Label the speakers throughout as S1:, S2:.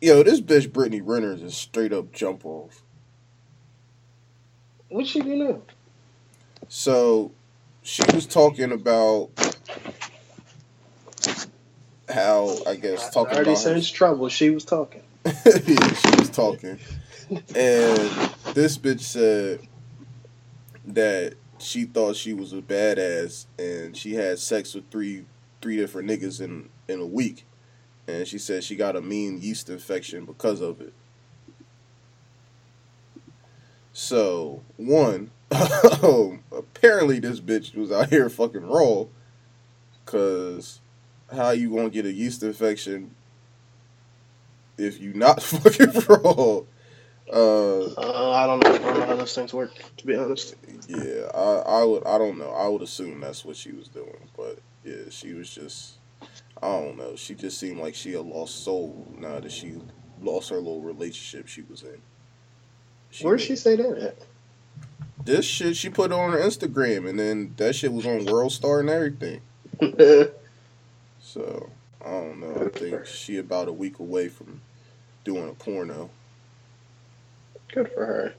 S1: Yo, this bitch Brittany Renner is a straight up jump off.
S2: What she do now?
S1: So she was talking about how I guess talking
S2: I already
S1: about her-
S2: trouble. She was talking.
S1: yeah, she was talking, and this bitch said that she thought she was a badass, and she had sex with three three different niggas in in a week, and she said she got a mean yeast infection because of it. So one, apparently this bitch was out here fucking raw, cause how you gonna get a yeast infection if you not fucking raw? Uh,
S2: Uh, I don't know. I don't know how those things work. To be honest.
S1: yeah, I, I would, I don't know. I would assume that's what she was doing, but yeah, she was just, I don't know. She just seemed like she had lost soul now that she lost her little relationship she was in.
S2: Where'd she say that
S1: This shit she put on her Instagram, and then that shit was on World Star and everything. So I don't know. I think she about a week away from doing a porno.
S2: Good for her.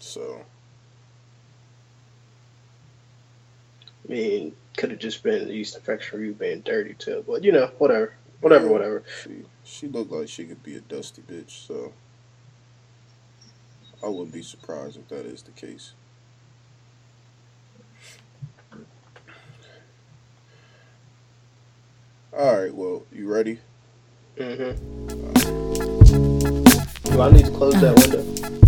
S1: So
S2: I mean, could have just been the yeast infection for you being dirty too. But you know, whatever, whatever, whatever.
S1: She she looked like she could be a dusty bitch. So I wouldn't be surprised if that is the case. All right. Well, you ready?
S2: Mm-hmm. Do I need to close that window?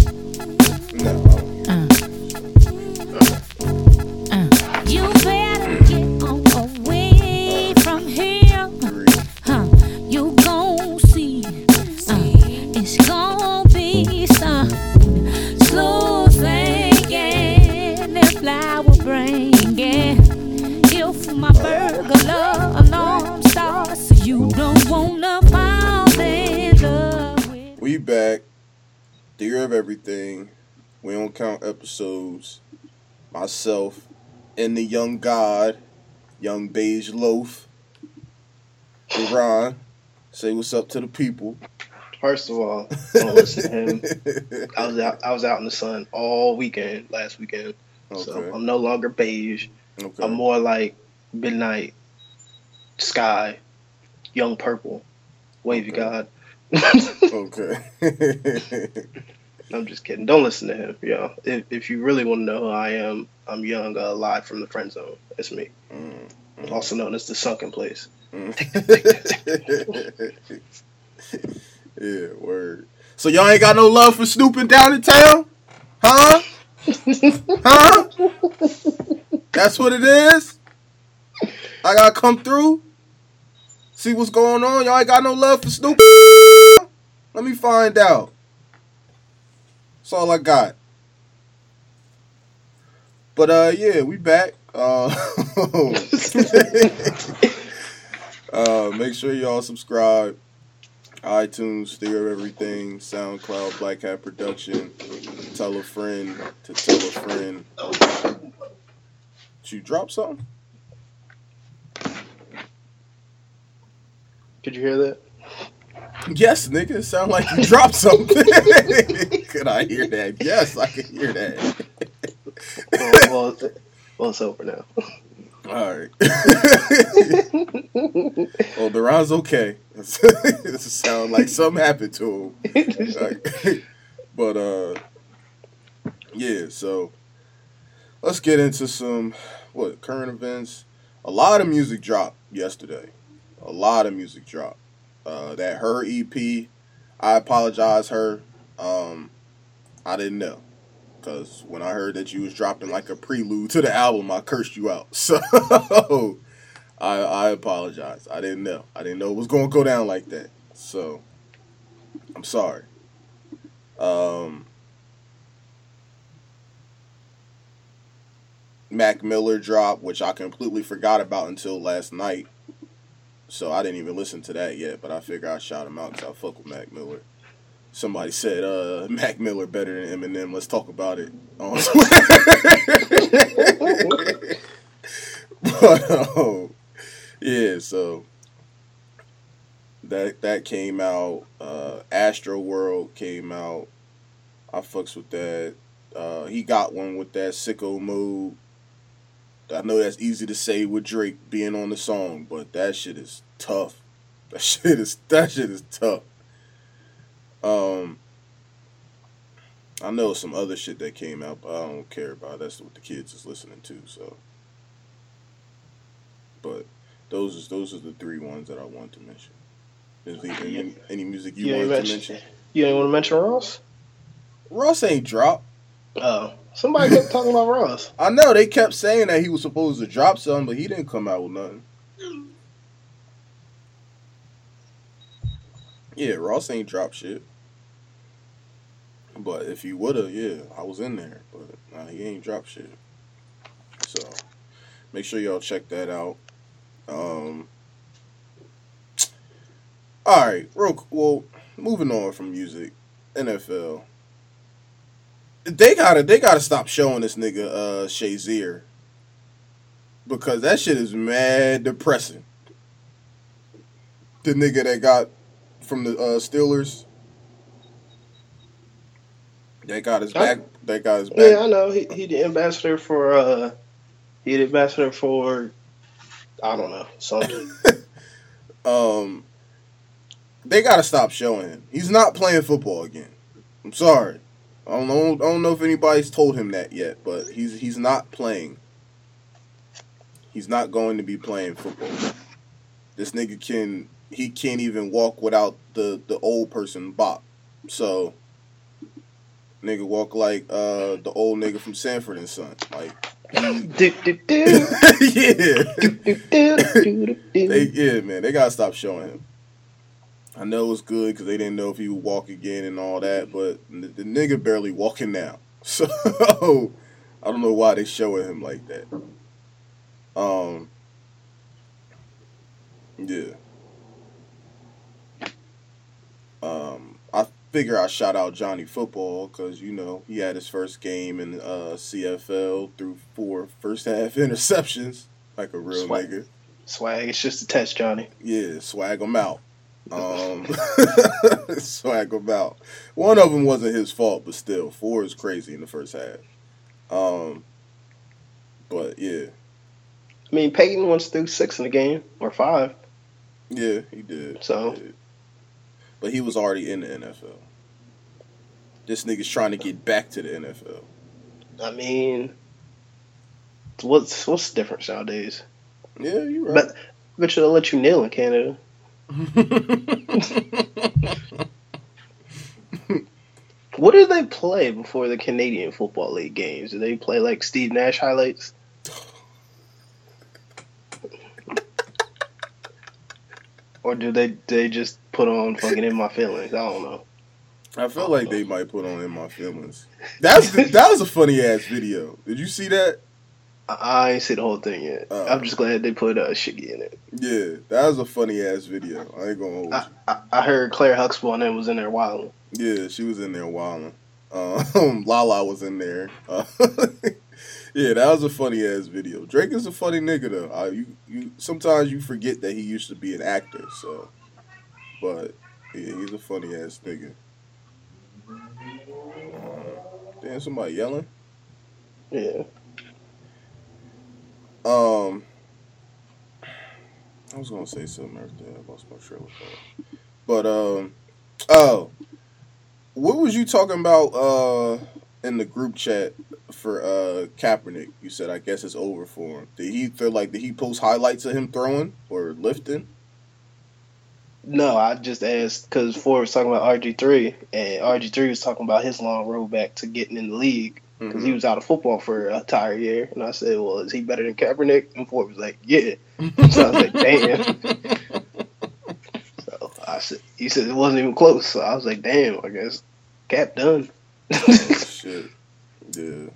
S1: Back. Theory of everything. We don't count episodes. Myself and the young god, young beige loaf. Ron, say what's up to the people.
S2: First of all, don't listen to him. I was out. I was out in the sun all weekend last weekend, so I'm no longer beige.
S1: Okay.
S2: I'm more like midnight sky, young purple, wavy
S1: Okay.
S2: god.
S1: Okay.
S2: I'm just kidding. Don't listen to him. Yo, if if you really want to know who I am, I'm young, uh, live from the friend zone. It's me,
S1: Mm, mm,
S2: also known as the sunken place.
S1: mm. yeah, word. So y'all ain't got no love for snooping down in town? Huh? Huh? That's what it is? I gotta come through? See what's going on? Y'all ain't got no love for Snoop? Let me find out. That's all I got. But uh yeah, we back. Uh, uh make sure y'all subscribe. iTunes, of Everything, SoundCloud, Black Hat Production. Tell a friend to tell a friend. Did you drop something?
S2: Could you hear that?
S1: Yes, nigga. It sound like you dropped something. Could I hear that? Yes, I can hear that.
S2: Well, well, it's- well, it's over now.
S1: All right. well, Duran's okay. it sound like something happened to him. Like, but uh, yeah. So let's get into some what current events. A lot of music dropped yesterday. A lot of music dropped. Uh, that her EP. I apologize, her. Um, I didn't know. Cause when I heard that you was dropping like a prelude to the album, I cursed you out. So I I apologize. I didn't know. I didn't know it was gonna go down like that. So I'm sorry. Um Mac Miller drop, which I completely forgot about until last night. So I didn't even listen to that yet, but I figure I shout him out because I fuck with Mac Miller. Somebody said, uh, Mac Miller better than Eminem. Let's talk about it on but, um, yeah, so that that came out. Uh, Astro World came out. I fucks with that. Uh, he got one with that sicko mode. I know that's easy to say with Drake being on the song, but that shit is tough. That shit is that shit is tough. Um, I know some other shit that came out, but I don't care about. That's what the kids is listening to. So, but those is those are the three ones that I want to mention. Is there any, any music you
S2: You
S1: wanted to
S2: mention-
S1: mention?
S2: You ain't want to mention Ross?
S1: Ross ain't dropped.
S2: Oh, somebody kept talking about Ross.
S1: I know they kept saying that he was supposed to drop something, but he didn't come out with nothing. Yeah, Ross ain't drop shit. But if he woulda, yeah, I was in there. But nah, he ain't drop shit. So make sure y'all check that out. Um Alright, real well, moving on from music, NFL. They gotta they gotta stop showing this nigga uh Shazier. Because that shit is mad depressing. The nigga that got from the uh, Steelers. They got his back. they got his back.
S2: Yeah, I know. He he the ambassador for uh he the ambassador for I don't know, something.
S1: um, they gotta stop showing him. He's not playing football again. I'm sorry. I don't know. I don't know if anybody's told him that yet, but he's he's not playing. He's not going to be playing football. This nigga can he can't even walk without the the old person bop. So nigga walk like uh the old nigga from Sanford and Son. Like
S2: do, do, do,
S1: yeah. They yeah, man, they gotta stop showing him. I know it's good because they didn't know if he would walk again and all that, but the, the nigga barely walking now, so I don't know why they showing him like that. Um, yeah. Um, I figure I shout out Johnny Football because you know he had his first game in uh, CFL through four first half interceptions, like a real
S2: Swag.
S1: nigga.
S2: Swag, it's just a test, Johnny.
S1: Yeah, swag him out. Um, swag him out. One of them wasn't his fault, but still, four is crazy in the first half. Um, but yeah,
S2: I mean, Peyton once threw six in the game or five.
S1: yeah, he did.
S2: So?
S1: He did. but he was already in the NFL. This nigga's trying to get back to the NFL.
S2: I mean, what's what's the difference nowadays?
S1: Yeah, you're right.
S2: But bet you they'll let you kneel in Canada. What do they play before the Canadian Football League games? Do they play like Steve Nash highlights? Or do they they just put on fucking in my feelings? I don't know.
S1: I feel like they might put on in my feelings. That's that was a funny ass video. Did you see that?
S2: I, ain't see the whole thing yet.
S1: Oh.
S2: I'm just glad they put uh, Shiggy in it.
S1: Yeah, that was a funny ass video. I ain't gonna hold.
S2: I, I, I heard Claire Huxtable and them was in there wilding.
S1: Yeah, she was in there wilding. Um, Lala was in there. Uh, yeah, that was a funny ass video. Drake is a funny nigga though. Uh, you, you sometimes you forget that he used to be an actor. So, but yeah, he's a funny ass nigga. Uh, damn, somebody yelling.
S2: Yeah.
S1: Um, I was gonna say something. I lost my. But um, oh, what was you talking about uh in the group chat for uh Kaepernick? You said I guess it's over for him. Did he feel like did he post highlights of him throwing or lifting?
S2: No, I just asked because Ford was talking about RG3, and RG3 was talking about his long road back to getting in the league because he mm-hmm. was out of football for an entire year. And I said, "Well, is he better than Kaepernick?" And Ford was like, "Yeah." So I was like, "Damn." So I said, "He said it wasn't even close." So I was like, "Damn." I guess Cap done.
S1: Oh, shit. Yeah.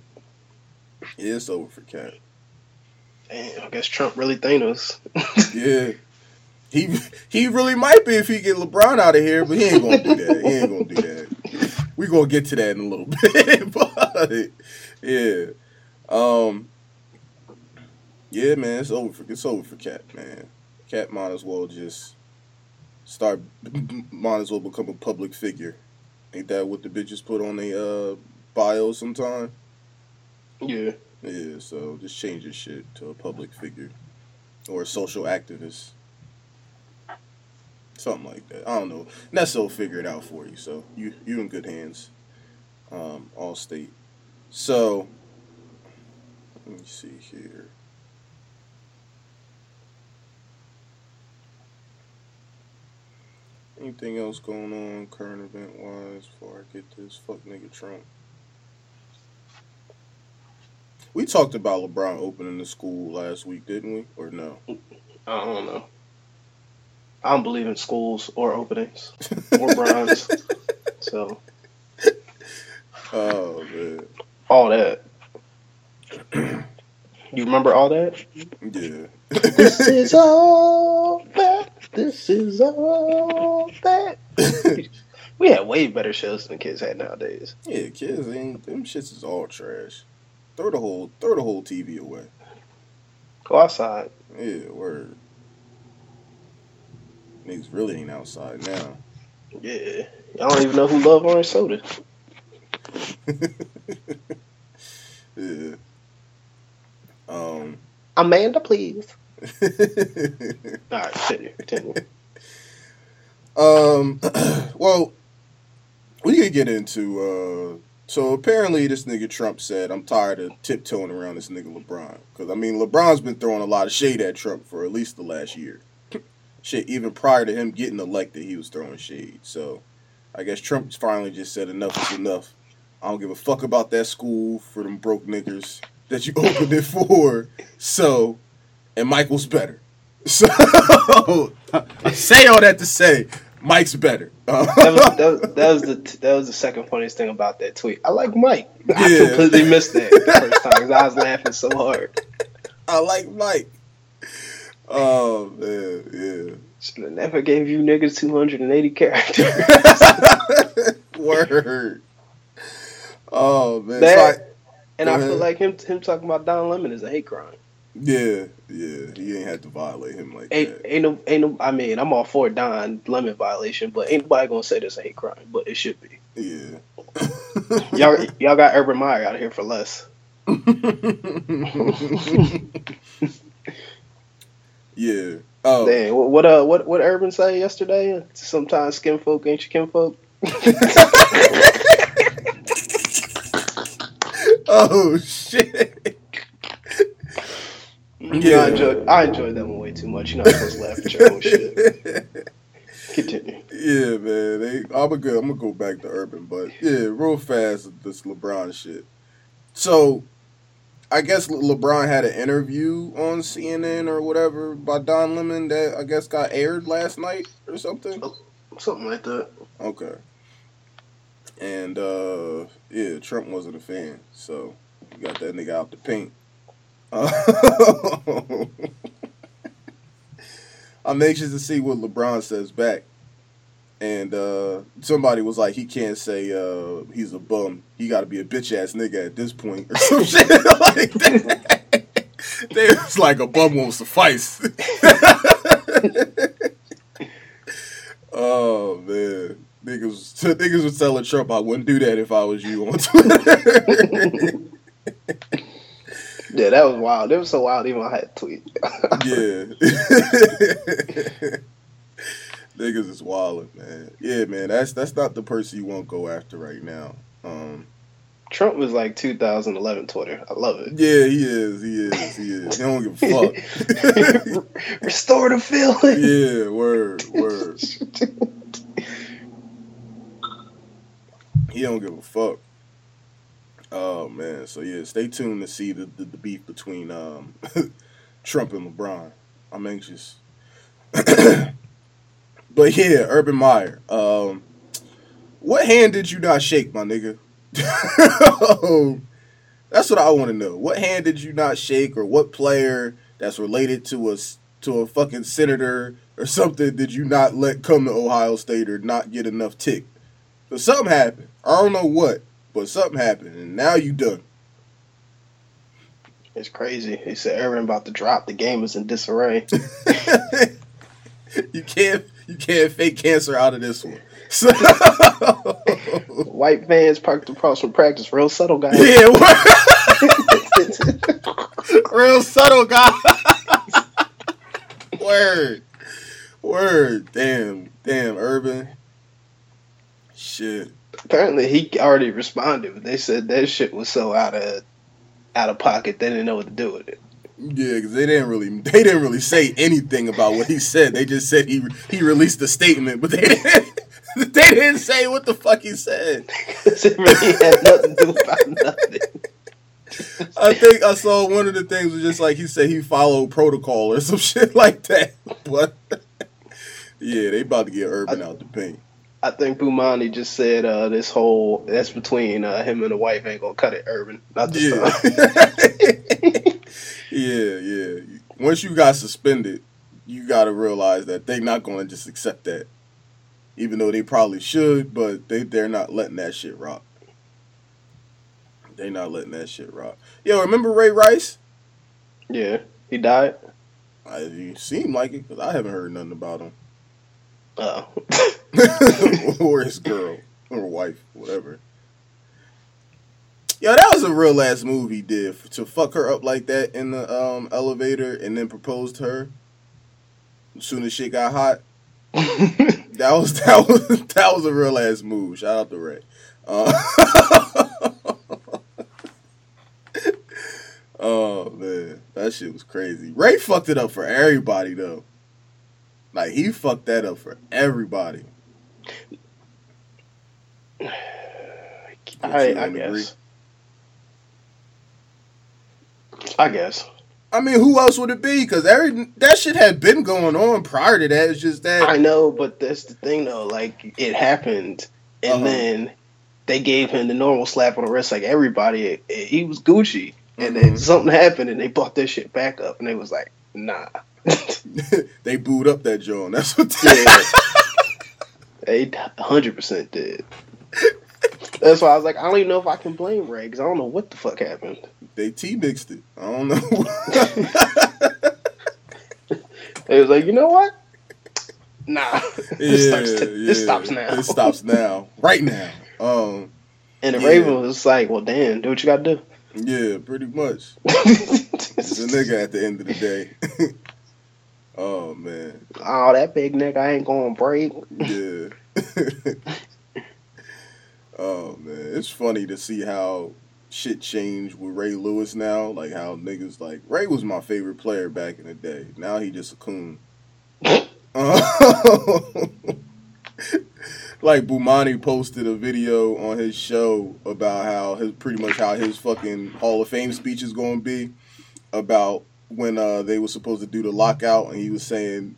S1: Yeah, it's over for Cap.
S2: Damn, I guess Trump really Thanos.
S1: Yeah. He he really might be if he get LeBron out of here, but he ain't gonna do that. He ain't gonna do that. We gonna get to that in a little bit, but yeah, um, yeah, man, it's over for it's over for Cat, man. Cat might as well just start might as well become a public figure. Ain't that what the bitches put on their uh, bio sometime?
S2: Yeah.
S1: Yeah, so just change your shit to a public figure or a social activist. Something like that. I don't know. Nessa will figure it out for you. So you you in good hands. Um, Allstate. So let me see here. Anything else going on current event wise before I get this fuck nigga Trump? We talked about LeBron opening the school last week, didn't we? Or no?
S2: I don't know. I don't believe in schools or openings or bronze. so
S1: Oh man.
S2: all that. You remember all that?
S1: Yeah.
S2: This is all that. This is all that. we had way better shows than kids had nowadays.
S1: Yeah, kids ain't them shits is all trash. Throw the whole throw the whole TV away.
S2: Go outside.
S1: Yeah, word. Niggas really ain't outside now.
S2: Yeah. I don't even know who love orange soda.
S1: yeah. Um
S2: Amanda, please. All right, continue. Continue.
S1: Um, well, we could get into. Uh, so apparently, this nigga Trump said, "I'm tired of tiptoeing around this nigga LeBron." Because I mean, LeBron's been throwing a lot of shade at Trump for at least the last year. Shit, even prior to him getting elected, he was throwing shade. So, I guess Trump's finally just said, "Enough is enough. I don't give a fuck about that school for them broke niggas that you opened it for." So, and Michael's better. So, I say all that to say Mike's better.
S2: That was, that, was, that was the that was the second funniest thing about that tweet. I like Mike. I
S1: Yeah.
S2: completely missed that the first time because I was laughing so hard.
S1: I like Mike. Oh man, yeah.
S2: Should have never gave you niggas two hundred and eighty characters.
S1: Word. Oh man.
S2: That-
S1: So I-
S2: And I feel like him him talking about Don Lemon is a hate crime.
S1: yeah, yeah. He ain't had to violate him like
S2: Ain't
S1: that.
S2: ain't no ain't no. I mean, I'm all for Don Lemon violation, but ain't nobody gonna say this a hate crime, but it should be.
S1: Yeah.
S2: Y'all y'all got Urban Meyer out here for less.
S1: yeah. Oh.
S2: Dang, what what uh what what Urban say yesterday? Sometimes skin folk ain't your kinfolk.
S1: Oh shit.
S2: Yeah, I enjoyed I enjoyed that one way too much. You're not supposed to laugh at your own shit. Continue.
S1: Yeah, man. They, I'm gonna. I'm gonna go back to urban, but yeah, real fast. This LeBron shit. So, I guess LeBron had an interview on CNN or whatever by Don Lemon that I guess got aired last night or something.
S2: Something like that.
S1: Okay. And uh yeah, Trump wasn't a fan, so you got that nigga out the paint. Uh, I'm anxious to see what LeBron says back. And uh somebody was like, he can't say uh he's a bum. He got to be a bitch ass nigga at this point or some shit like that. They was like a bum won't suffice. oh man, niggas, niggas was telling Trump I wouldn't do that if I was you on Twitter.
S2: Yeah, that was wild. It was so wild. Even I had to tweet.
S1: yeah. Niggas is wildin', man. Yeah, man. That's that's not the person you want to go after right now. Um,
S2: Trump was like 2011 Twitter. I love it.
S1: yeah, he is. He is. He is. He don't give a fuck.
S2: Restore the feeling.
S1: yeah, word, word. He don't give a fuck. Oh man, so yeah, stay tuned to see the the, the beef between um, Trump and LeBron. I'm anxious. but yeah, Urban Meyer. Um, what hand did you not shake, my nigga? that's what I want to know. What hand did you not shake, or what player that's related to us to a fucking senator or something did you not let come to Ohio State or not get enough tick? So something happened. I don't know what, but something happened, and now you done.
S2: It's crazy. He said Urban about to drop. The game is in disarray.
S1: you can't you can't fake cancer out of this one. So,
S2: White fans parked across from practice. Real subtle guy.
S1: yeah, word. real subtle guy. word, word. Damn, damn, Urban. Shit.
S2: Apparently, he already responded, but they said that shit was so out of out of pocket they didn't know what to do with it.
S1: Yeah, because they didn't really they didn't really say anything about what he said. They just said he he released a statement, but they didn't they didn't say what the fuck he said.
S2: it really had nothing to do about nothing.
S1: I think I saw one of the things was just like he said he followed protocol or some shit like that. But yeah, they about to get Urban out the paint.
S2: I think Bomani just said uh, this whole that's between uh, him and the wife ain't gonna cut it, Urban. Not this
S1: Yeah.
S2: time.
S1: yeah, yeah. Once you got suspended, you got to realize that they're not going to just accept that. Even though they probably should, but they they're not letting that shit rock. They not letting that shit rock. Yo, remember Ray Rice?
S2: yeah, he died.
S1: I, you seem like it because I haven't heard nothing about him
S2: Oh,
S1: or his girl or wife, whatever. Yo, that was a real ass move he did to fuck her up like that in the um, elevator and then propose to her. As soon as shit got hot, that was that was that was a real ass move. Shout out to Ray. Uh, oh man, that shit was crazy. Ray fucked it up for everybody though. Like he fucked that up for everybody.
S2: I, I
S1: don't agree?
S2: guess. I guess.
S1: I mean, who else would it be? Because every that shit had been going on prior to that. It's just that
S2: I know, but that's the thing though. Like it happened, and
S1: Uh-huh.
S2: then they gave him the normal slap on the wrist, like everybody. It- he was Gucci, and then
S1: Mhm.
S2: something happened, and they brought that shit back up, and they was like, nah.
S1: they booed up that joint. That's what. They.
S2: Yeah. They hundred percent did. That's why I was like, I don't even know if I can blame Ray because I don't know what the fuck happened.
S1: They T mixed it. I don't know.
S2: It was like, you know what? Nah, this,
S1: Yeah,
S2: starts to, this stops now.
S1: It stops now. Right now. Um.
S2: And the
S1: Yeah.
S2: Raven was like, well, damn, do what you got to do.
S1: Yeah. Pretty much. It's a nigga at the end of the day. oh man.
S2: oh, that big nigga I ain't gonna break.
S1: Yeah. Oh man, it's funny to see how shit changed with Ray Lewis now. Like how niggas like Ray was my favorite player back in the day. Now he just a coon. Like Bomani posted a video on his show about how his pretty much how his fucking Hall of Fame speech is going to be about when uh, they were supposed to do the lockout, and he was saying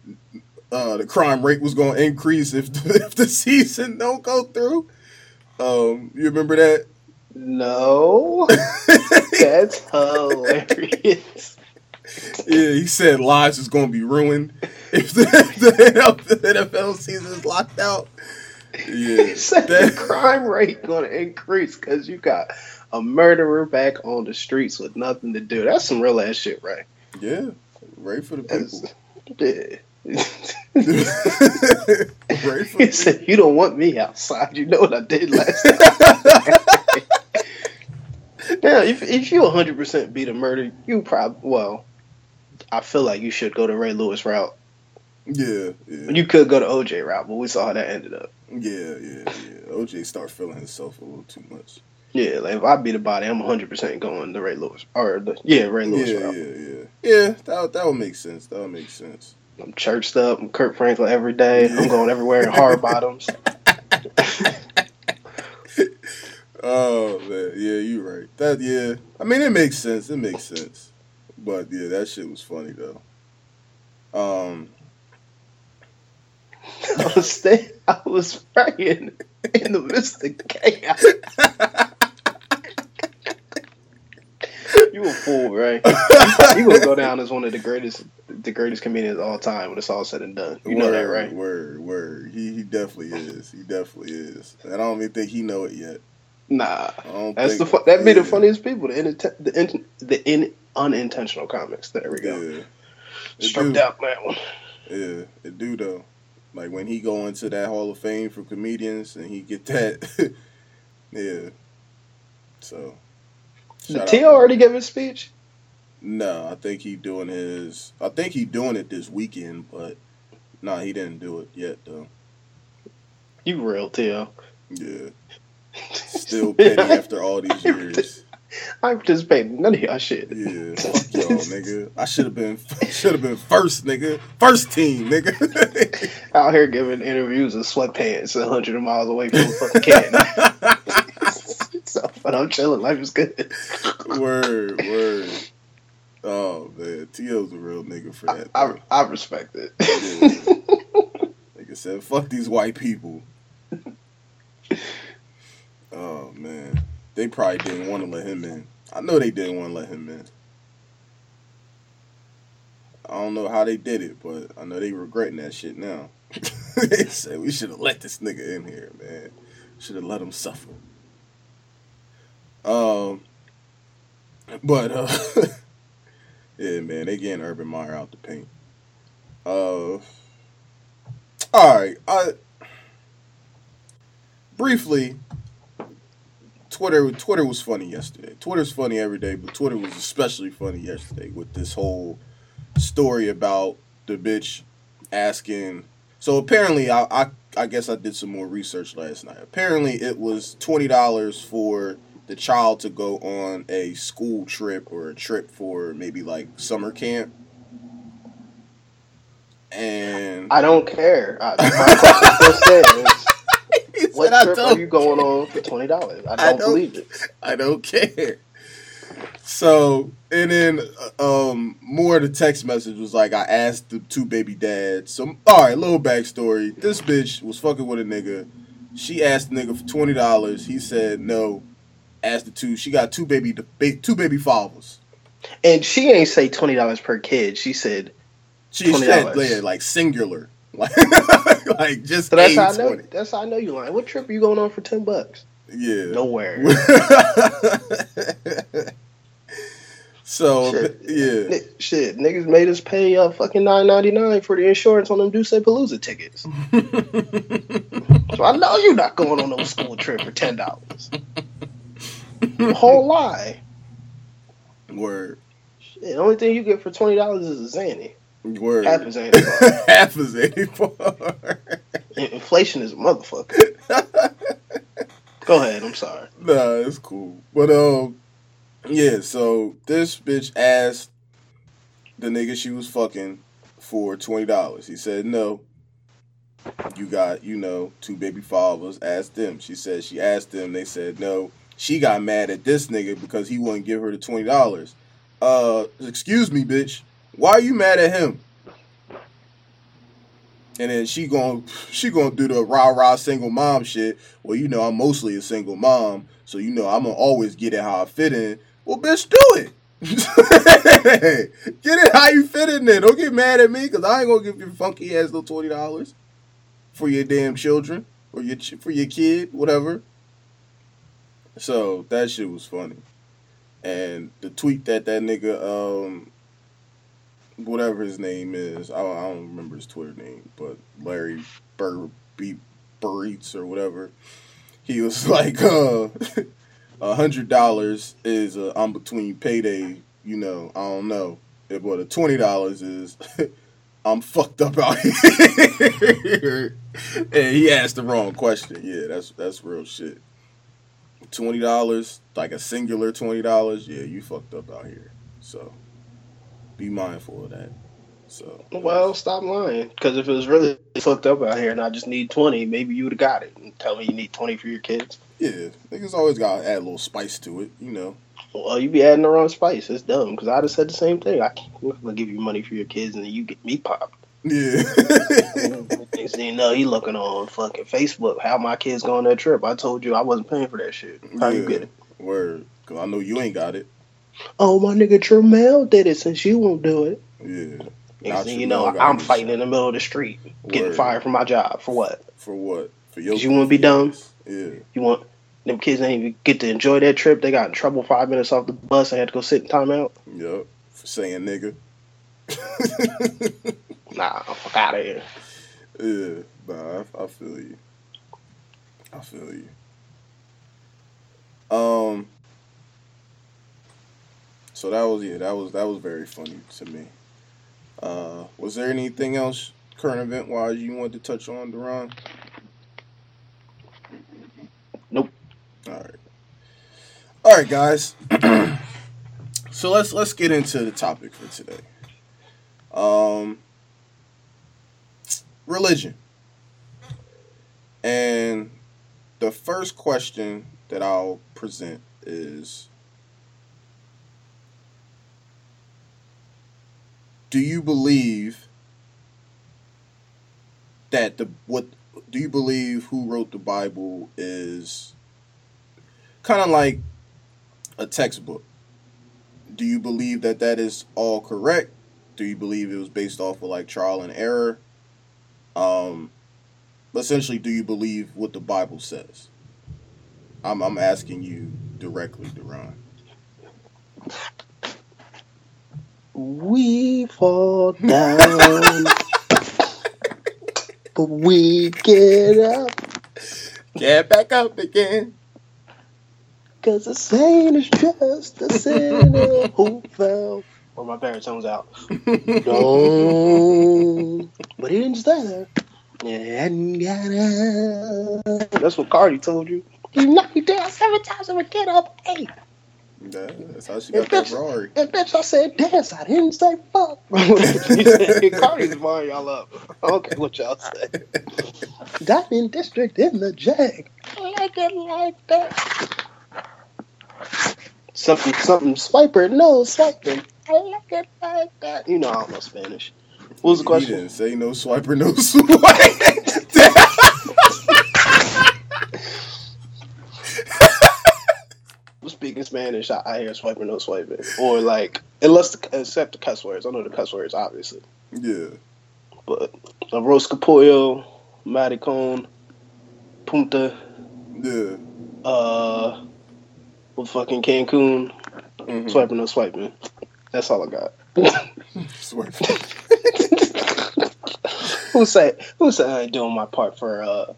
S1: uh, the crime rate was going to increase if the, if the season don't go through. Um, you remember that?
S2: No, that's hilarious.
S1: Yeah, he said lives is going to be ruined if the, the, NFL season is locked out. Yeah,
S2: He said the
S1: that-
S2: crime rate gonna increase because you got a murderer back on the streets with nothing to do. That's some real ass shit, right?
S1: yeah, right for the
S2: That's,
S1: people.
S2: yeah. He said, "You don't want me outside. You know what I did last time." now, if if you 100 percent beat a murder, you probably well. I feel like you should go the Ray Lewis route.
S1: Yeah, yeah,
S2: You could go to OJ route, but we saw how that ended up.
S1: yeah, yeah, yeah. OJ start feeling himself a little too much.
S2: Yeah, like if I beat a body, I'm 100 percent going the Ray Lewis or the yeah Ray Lewis
S1: Yeah,
S2: route.
S1: yeah, yeah, yeah. That that would make sense. That would make sense.
S2: I'm churched up. I'm Kirk Franklin every day. I'm going everywhere in hard bottoms.
S1: Oh man, yeah, you're right. That yeah, I mean it makes sense. It makes sense. But yeah, that shit was funny though. Um,
S2: I was staying, I was praying in the midst of chaos. you a fool, right? You gonna go down as one of the greatest, the greatest comedians of all time when it's all said and done. You know that, right?
S1: Word, word. He he definitely is. He definitely is. And I don't even think he know it yet.
S2: Nah, that's the
S1: think,
S2: fu- that be the funniest people. The inint- the in- the in- unintentional comics. There we go.
S1: Yeah,
S2: Struck out that one.
S1: yeah, it do though. Like when he go into that Hall of Fame for comedians and he get that, yeah. So.
S2: Did
S1: shout
S2: T.O. already give his speech?
S1: No, I think he doing his. I think he doing it this weekend, but nah, he didn't do it yet though.
S2: You real, T.O.
S1: Yeah, still petty after all these years.
S2: I ain't participating in none of y'all shit.
S1: Yeah, fuck y'all, nigga. I should have been should have been first, nigga. First team, nigga.
S2: Out here giving interviews in sweatpants a hundred miles away from the fucking can. So, but I'm chilling. Life is good.
S1: word, word. Oh man, T.O.'s a real nigga for that.
S2: I,
S1: though.
S2: I respect it.
S1: Like I said, fuck these white people. Oh man, they probably didn't want to let him in. I know they didn't want to let him in. I don't know how they did it, but I know they regretting that shit now. they said we should have let this nigga in here, man. Should have let him suffer. Um, but uh, yeah, man, they getting Urban Meyer out the paint. Uh. All right. I briefly Twitter Twitter was funny yesterday. Twitter's funny every day, but Twitter was especially funny yesterday with this whole story about the bitch asking. So apparently, I I, I guess I did some more research last night. Apparently, it was twenty dollars for the child to go on a school trip or a trip for maybe like summer camp. And
S2: I don't care. I, my question still stands.
S1: He said,
S2: What
S1: "I
S2: trip are you going on for twenty dollars? I don't believe it.
S1: I don't care. So, and then uh, um, more of the text message was like, I asked the two baby dads. Some all right, little backstory. This bitch was fucking with a nigga. She asked the nigga for twenty dollars. He said no. Asked the two. She got two baby two baby fathers.
S2: And she ain't say twenty dollars per kid. She said
S1: She said
S2: $20.
S1: yeah, like singular, like like just
S2: so. That's how I know.
S1: 20.
S2: That's how I know you lying. What trip are you going on for ten bucks?
S1: Yeah.
S2: Nowhere.
S1: so
S2: Shit.
S1: yeah.
S2: Ni- Shit, niggas made us pay uh, fucking nine ninety nine for the insurance on them Duce Palooza tickets. So I know you're not going on no school trip for ten dollars. Whole lie.
S1: Word.
S2: Shit, the only thing you get for twenty dollars is a Xanny.
S1: Word.
S2: Half a Xanny. bar.
S1: Half a Xanny bar.
S2: Inflation is a motherfucker. Go ahead. I'm sorry.
S1: nah, it's cool. But um, yeah. So this bitch asked the nigga she was fucking for twenty dollars. He said no. You got, you know, two baby fathers. Asked them. She said she asked them. They said no. She got mad at this nigga because he wouldn't give her the twenty dollars. Uh, excuse me, bitch. Why are you mad at him? And then she gon' she gonna do the rah rah single mom shit. Well, you know I'm mostly a single mom, so you know I'm gonna always get it how I fit in. Well, bitch, do it. get it how you fit in there. Don't get mad at me because I ain't gonna give your funky ass little twenty dollars for your damn children or your for your kid, whatever. So that shit was funny, and the tweet that that nigga um whatever his name is. I I don't remember his Twitter name, but Larry Bur Beat Burreats or whatever. He was like, uh, a hundred dollars is uh, I'm between payday. You know, I don't know. But a twenty dollars is, I'm fucked up out here. and he asked the wrong question. Yeah, that's that's real shit. Twenty dollars, like a singular twenty dollars. Yeah, you fucked up out here. So be mindful of that. So
S2: Well, stop lying. Because if it was really fucked up out here and I just need 20, maybe you would have got it. And tell me you need 20 for your kids.
S1: yeah, niggas always gotta add a little spice to it, you know.
S2: Well, you be adding the wrong spice. It's dumb. Because I'd have said the same thing. I can't, I'm going to give you money for your kids and then you get me popped.
S1: Yeah.
S2: Next thing you know, he looking on fucking Facebook. How my kids going on that trip? I told you I wasn't paying for that shit. How you get it?
S1: Word. Cause I know you ain't got it.
S2: Oh, my nigga Tramel did it since you won't do it.
S1: Yeah.
S2: Next thing you know, I'm fighting in the middle of the street, getting fired from my job. For what?
S1: For what? For your
S2: you wanna be dumb?
S1: Yeah.
S2: You want them kids ain't even get to enjoy that trip. They got in trouble five minutes off the bus and had to go sit in timeout.
S1: Yep, For saying nigga.
S2: Nah, fuck out of here.
S1: Yeah, nah, I, I feel you. I feel you. Um. So that was yeah, that was that was very funny to me. Uh, was there anything else current event wise you wanted to touch on, Duran?
S2: Nope.
S1: All right. All right, guys. so let's let's get into the topic for today. Um, religion. And the first question that I'll present is Do you believe that the what do you believe who wrote the Bible is kind of like a textbook? Do you believe that that is all correct? Do you believe it was based off of like trial and error? Um, essentially, do you believe what the Bible says? I'm I'm asking you directly, Duran.
S2: We fall down, but we get up.
S1: Get back up again.
S2: Cause a saint is just a sinner who fell. Or my baritone's out. No, but he didn't stay there. And. That's what Cardi told you. You knocked me down seven times and we get up eight.
S1: Yeah, that's how she got that Ferrari.
S2: And bitch, I said dance. I didn't say fuck. Cardi's buying y'all up. Okay, what y'all say? Diamond District in the Jag. Like it like that. Something, something, swiper, no swiping. I like it like that. You know I don't know Spanish. What was the
S1: He
S2: question?
S1: didn't say no swiper, no swipe.
S2: Speaking Spanish, I, I hear swiping, no swiping. Or like, unless the, except the cuss words. I know the cuss words, obviously.
S1: yeah.
S2: But a roast pollo, maricon, punta,
S1: Yeah.
S2: uh, with fucking Cancun,
S1: Mhm.
S2: swiping, no swiping. That's all I got. Who say who say I ain't doing my part for uh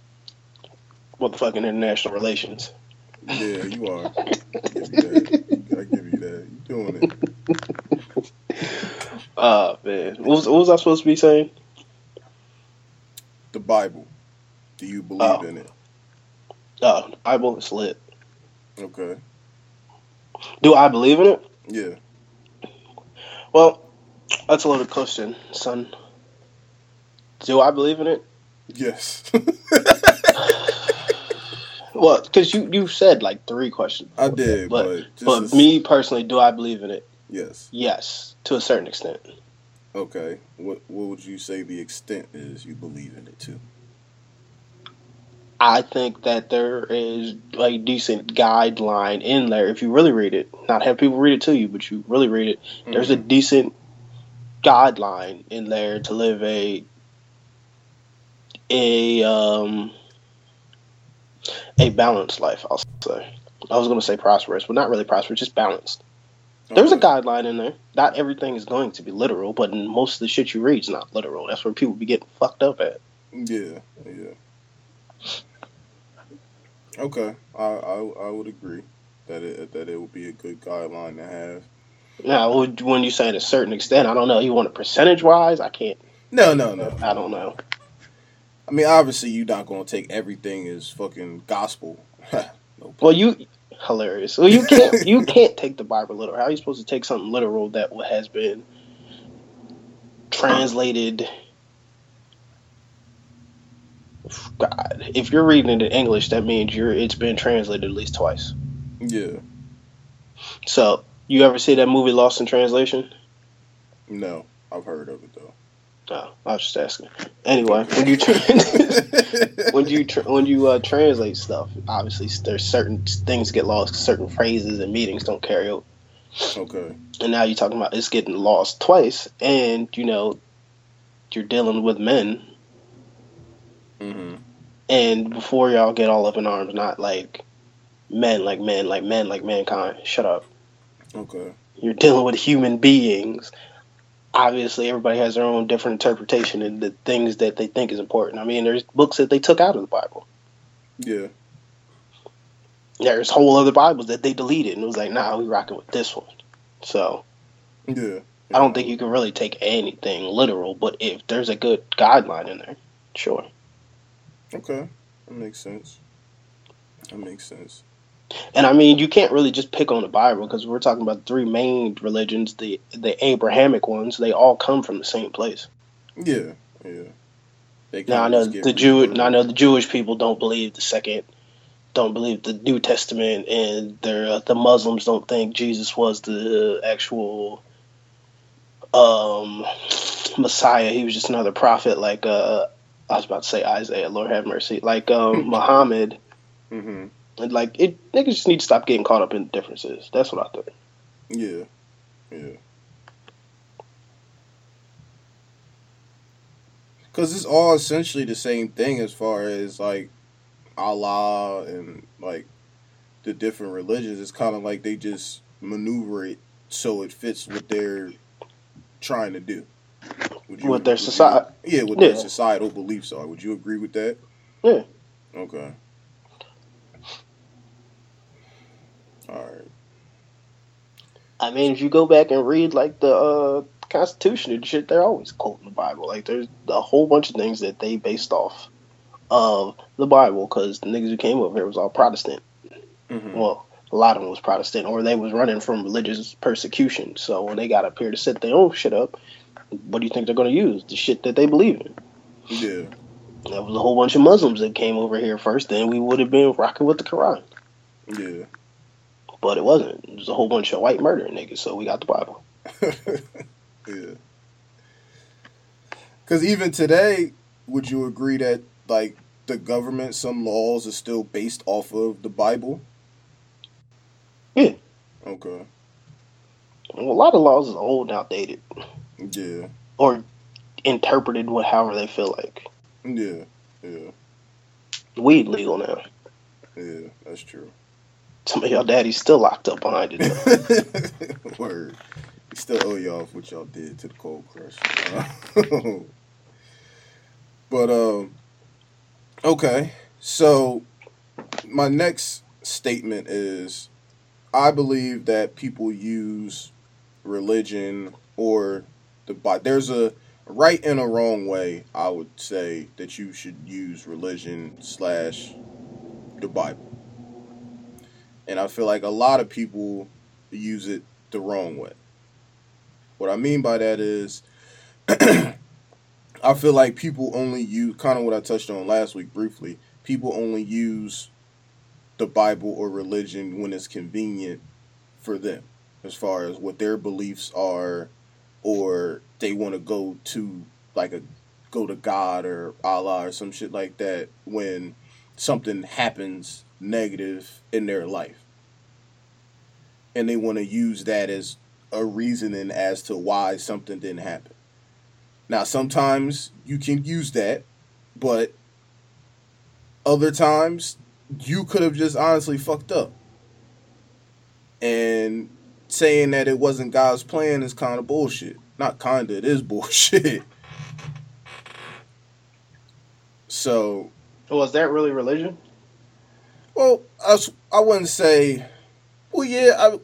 S2: motherfucking international relations?
S1: Yeah, you are. I give you that. I give you that. You doing it.
S2: Uh man. What was, what was I supposed to be saying?
S1: The Bible. Do you believe
S2: Oh.
S1: in it?
S2: Uh Bible is lit.
S1: Okay.
S2: Do I believe in it?
S1: Yeah.
S2: Well, that's a loaded question, son. Do I believe in it?
S1: Yes.
S2: Well, because you you said like three questions.
S1: I did,
S2: But-
S1: but
S2: But me personally, do I believe in it?
S1: Yes.
S2: Yes, to a certain extent.
S1: Okay. What What would you say the extent is you believe in it to?
S2: I think that there is a decent guideline in there if you really read it. Not have people read it to you, but you really read it. There's a
S1: Mhm.
S2: decent guideline in there to live a a um a balanced life. I'll say. I was going to say prosperous, but not really prosperous, just balanced. There's a guideline in there. Not everything is going to be literal, but most of the shit you read is not literal. That's where people be getting fucked up at.
S1: Yeah. Yeah. Okay. I I, I would agree that it that it would be a good guideline to have.
S2: Now, when you say to a certain extent, I don't know. You want a percentage wise? I can't.
S1: No, no, no.
S2: I don't know.
S1: I mean, obviously, you're not gonna take everything as fucking gospel. no.
S2: Well, you hilarious. Well, you can't. you can't take the Bible literal. How are you supposed to take something literal that has been translated? God, if you're reading it in English, that means you're. It's been translated at least twice.
S1: Yeah.
S2: So, you ever see that movie Lost in Translation?
S1: No, I've heard of it though.
S2: No, I was just asking. Anyway, when you tra- when you tra- when you uh, translate stuff, obviously there's certain things get lost, certain phrases and meanings don't carry over.
S1: okay.
S2: And now you're talking about it's getting lost twice, and you know you're dealing with men,
S1: Mm-hmm.
S2: and before y'all get all up in arms, not like men, like men, like men, like mankind. Shut up.
S1: Okay.
S2: You're dealing with human beings, obviously everybody has their own different interpretation and the things that they think is important. I mean, there's books that they took out of the Bible.
S1: Yeah.
S2: There's whole other Bibles that they deleted and it was like, nah, we rocking with this one. So
S1: Yeah.
S2: I don't think you can really take anything literal, but if there's a good guideline in there, sure.
S1: Okay. That makes sense. That makes sense.
S2: And I mean, you can't really just pick on the Bible because we're talking about three main religions, the the Abrahamic ones. They all come from the same place.
S1: Yeah. Yeah.
S2: Now I know the Jew. Now I know the Jewish people don't believe the second, don't believe the New Testament, and the the Muslims don't think Jesus was the actual um Messiah. He was just another prophet, like uh I was about to say Isaiah. Lord have mercy, like um Muhammad.
S1: mm-hmm.
S2: And like it, niggas just need to stop getting caught up in differences. That's what I think.
S1: Yeah. Yeah. Cause it's all essentially the same thing as far as like Allah and like the different religions. It's kind of like they just maneuver it so it fits what they're trying to do. Would
S2: With their
S1: would you-
S2: soci-
S1: yeah, what their societal beliefs are. Would you agree with that?
S2: Yeah.
S1: Okay. All right.
S2: I mean, if you go back and read like the uh, Constitution and shit, they're always quoting the Bible. Like there's a whole bunch of things that they based off of the Bible because the niggas who came over here was all Protestant.
S1: Mhm.
S2: Well, a lot of them was Protestant, or they was running from religious persecution. So when they got up here to set their own shit up, what do you think they're going to use? The shit that they believe in.
S1: Yeah.
S2: That was a whole bunch of Muslims that came over here first, then we would have been rocking with the Quran.
S1: Yeah.
S2: But it wasn't. It was a whole bunch of white murdering niggas, so we got the Bible.
S1: yeah. Because even today, would you agree that like the government, some laws are still based off of the Bible?
S2: Yeah.
S1: Okay.
S2: Well, a lot of laws is old and outdated,
S1: Yeah.
S2: or interpreted wh- however they feel like.
S1: Yeah. Yeah.
S2: Weed legal now.
S1: Yeah. That's true.
S2: Some of y'all daddy's still locked up behind it.
S1: Word. We still owe y'all for what y'all did to the Cold Crush. Uh, but um, okay. So my next statement is, I believe that people use religion or the Bible. There's a right and a wrong way. I would say that you should use religion slash the Bible. And I feel like a lot of people use it the wrong way. What I mean by that is, I feel like people only use kind of what I touched on last week briefly. People only use the Bible or religion when it's convenient for them, as far as what their beliefs are, or they want to go to like a go to God or Allah or some shit like that when something happens negative in their life and they want to use that as a reasoning as to why something didn't happen. Now, sometimes you can use that, but other times you could have just honestly fucked up. And saying that it wasn't God's plan is kind of bullshit. Not kind of, it is bullshit. So,
S2: Was that really religion?
S1: well, I, I wouldn't say. Well, yeah, I,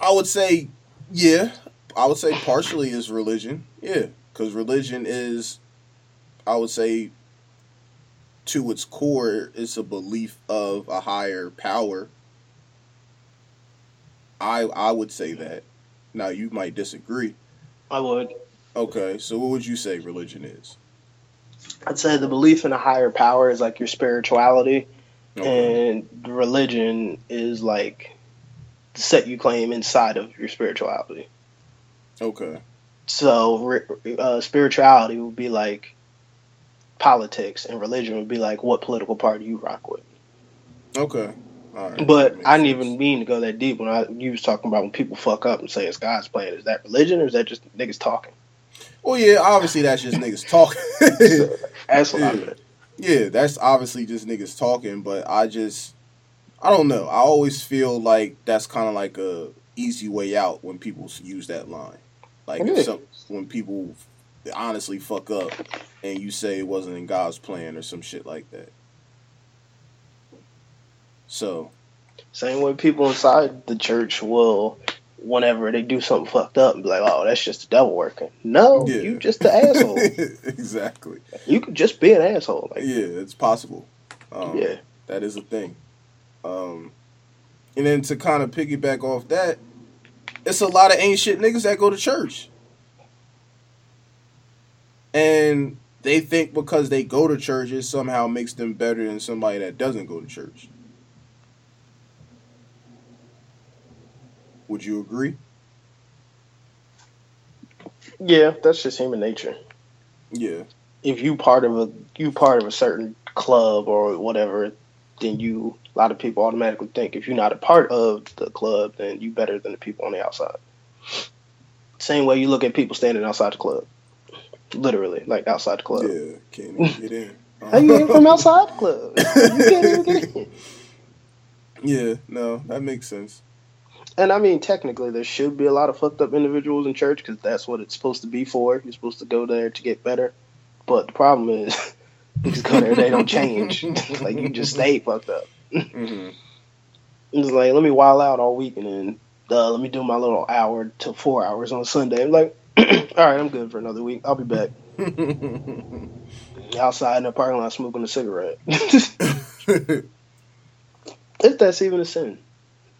S1: I would say, yeah, I would say partially is religion. Yeah, because religion is, I would say, to its core, it's a belief of a higher power. I I would say that. Now you might disagree.
S2: I would.
S1: Okay, so what would you say religion is?
S2: I'd say the belief in a higher power is like your spirituality,
S1: Okay.
S2: and religion is like the set you claim inside of your spirituality.
S1: Okay.
S2: So uh, spirituality would be like politics, and religion would be like what political party you rock with.
S1: Okay. Right.
S2: But I didn't
S1: sense.
S2: even mean to go that deep when I you was talking about when people fuck up and say it's God's plan. Is that religion or is that just niggas talking?
S1: Well, yeah, obviously that's just niggas talking.
S2: That's what I
S1: Yeah.
S2: meant.
S1: yeah, that's obviously just niggas talking, but I just, I don't know. I always feel like that's kind of like a easy way out when people use that line. Like some, when people honestly fuck up and you say it wasn't in God's plan or some shit like that. So
S2: Same way people inside the church will, whenever they do something fucked up, be like, "Oh, that's just the devil working." No,
S1: Yeah.
S2: you just the asshole.
S1: exactly.
S2: You could just be an asshole. Like,
S1: Yeah, it's possible. Um,
S2: yeah,
S1: That is a thing. Um, and then to kind of piggyback off that, it's a lot of ain't shit niggas that go to church. And they think because they go to church, it somehow makes them better than somebody that doesn't go to church. Would you agree?
S2: yeah, that's just human nature.
S1: Yeah.
S2: If you part of a you part of a certain club or whatever, then you a lot of people automatically think if you're not a part of the club, then you better than the people on the outside. Same way you look at people standing outside the club, literally, like outside the club.
S1: Yeah. Can't even get in.
S2: How you in from outside the club? You can't even get in.
S1: yeah, no, that makes sense.
S2: And I mean, technically, there should be a lot of fucked up individuals in church because that's what it's supposed to be for. You're supposed to go there to get better. But the problem is, niggas go there, they don't change. like, you just stay fucked up.
S1: hmm
S2: It's like, let me wild out all week and then uh, let me do my little hour to four hours on Sunday. I'm like, all right, I'm good for another week. I'll be back. Outside in the parking lot smoking a cigarette. if that's even a sin.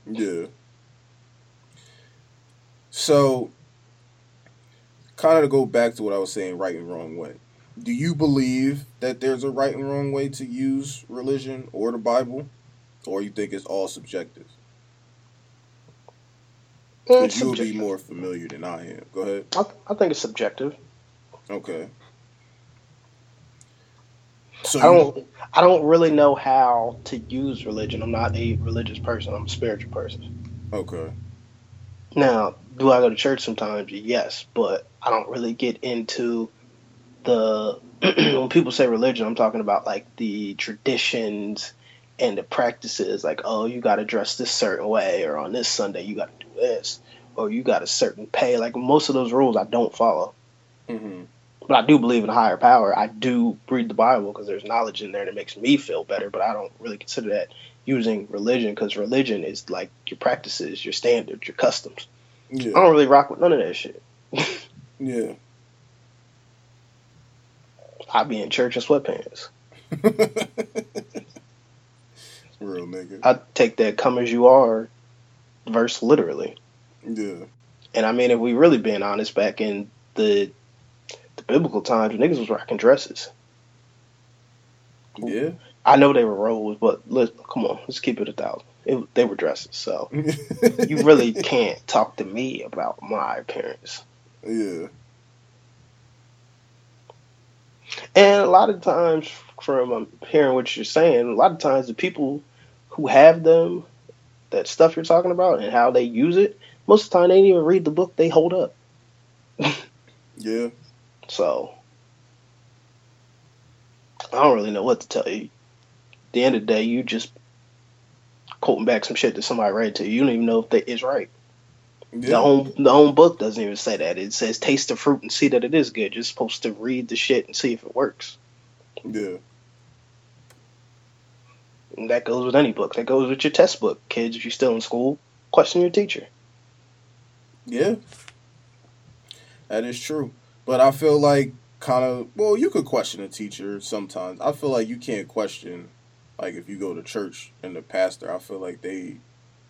S1: Yeah. So, kind of to go back to what I was saying, right and wrong way. Do you believe that there's a right and wrong way to use religion or the Bible, or you think it's all subjective? Because you'll be more familiar than I am. Go ahead.
S2: I, I think it's subjective.
S1: Okay. So
S2: I don't I don't really know how to use religion. I'm not a religious person. I'm a spiritual person.
S1: Okay.
S2: Now, do I go to church sometimes? Yes, but I don't really get into the when people say religion, I'm talking about like the traditions and the practices like, oh, you got to dress this certain way or on this Sunday you got to do this or you got a certain pay. Like most of those rules I don't follow.
S1: hmm
S2: but I do believe in a higher power. I do read the Bible because there's knowledge in there that makes me feel better, but I don't really consider that using religion because religion is like your practices, your standards, your customs. I don't really rock with none of that shit.
S1: Yeah.
S2: I be in church in sweatpants.
S1: Real nigga.
S2: I take that "come as you are" verse literally.
S1: yeah.
S2: And I mean, if we really being honest, back in the the biblical times, niggas was rocking dresses.
S1: Yeah.
S2: I know they were robes, but let's come on, let's keep it a thousand. It, they were dresses, so you really can't talk to me about my appearance.
S1: yeah.
S2: And a lot of times, from um, hearing what you're saying, a lot of times the people who have them, that stuff you're talking about, and how they use it, most of the time they ain't even read the book they hold up.
S1: Yeah.
S2: So I don't really know what to tell you. At the end of the day, you just quoting back some shit that somebody read to you. You don't even know if that is right. The
S1: Yeah.
S2: own the own book doesn't even say that. It says taste the fruit and see that it is good. You're supposed to read the shit and see if it works.
S1: Yeah.
S2: And that goes with any book. That goes with your test book. Kids, if you're still in school, question your teacher.
S1: Yeah. That is true. But I feel like kind of well, you could question a teacher sometimes. I feel like you can't question like if you go to church and the pastor, I feel like they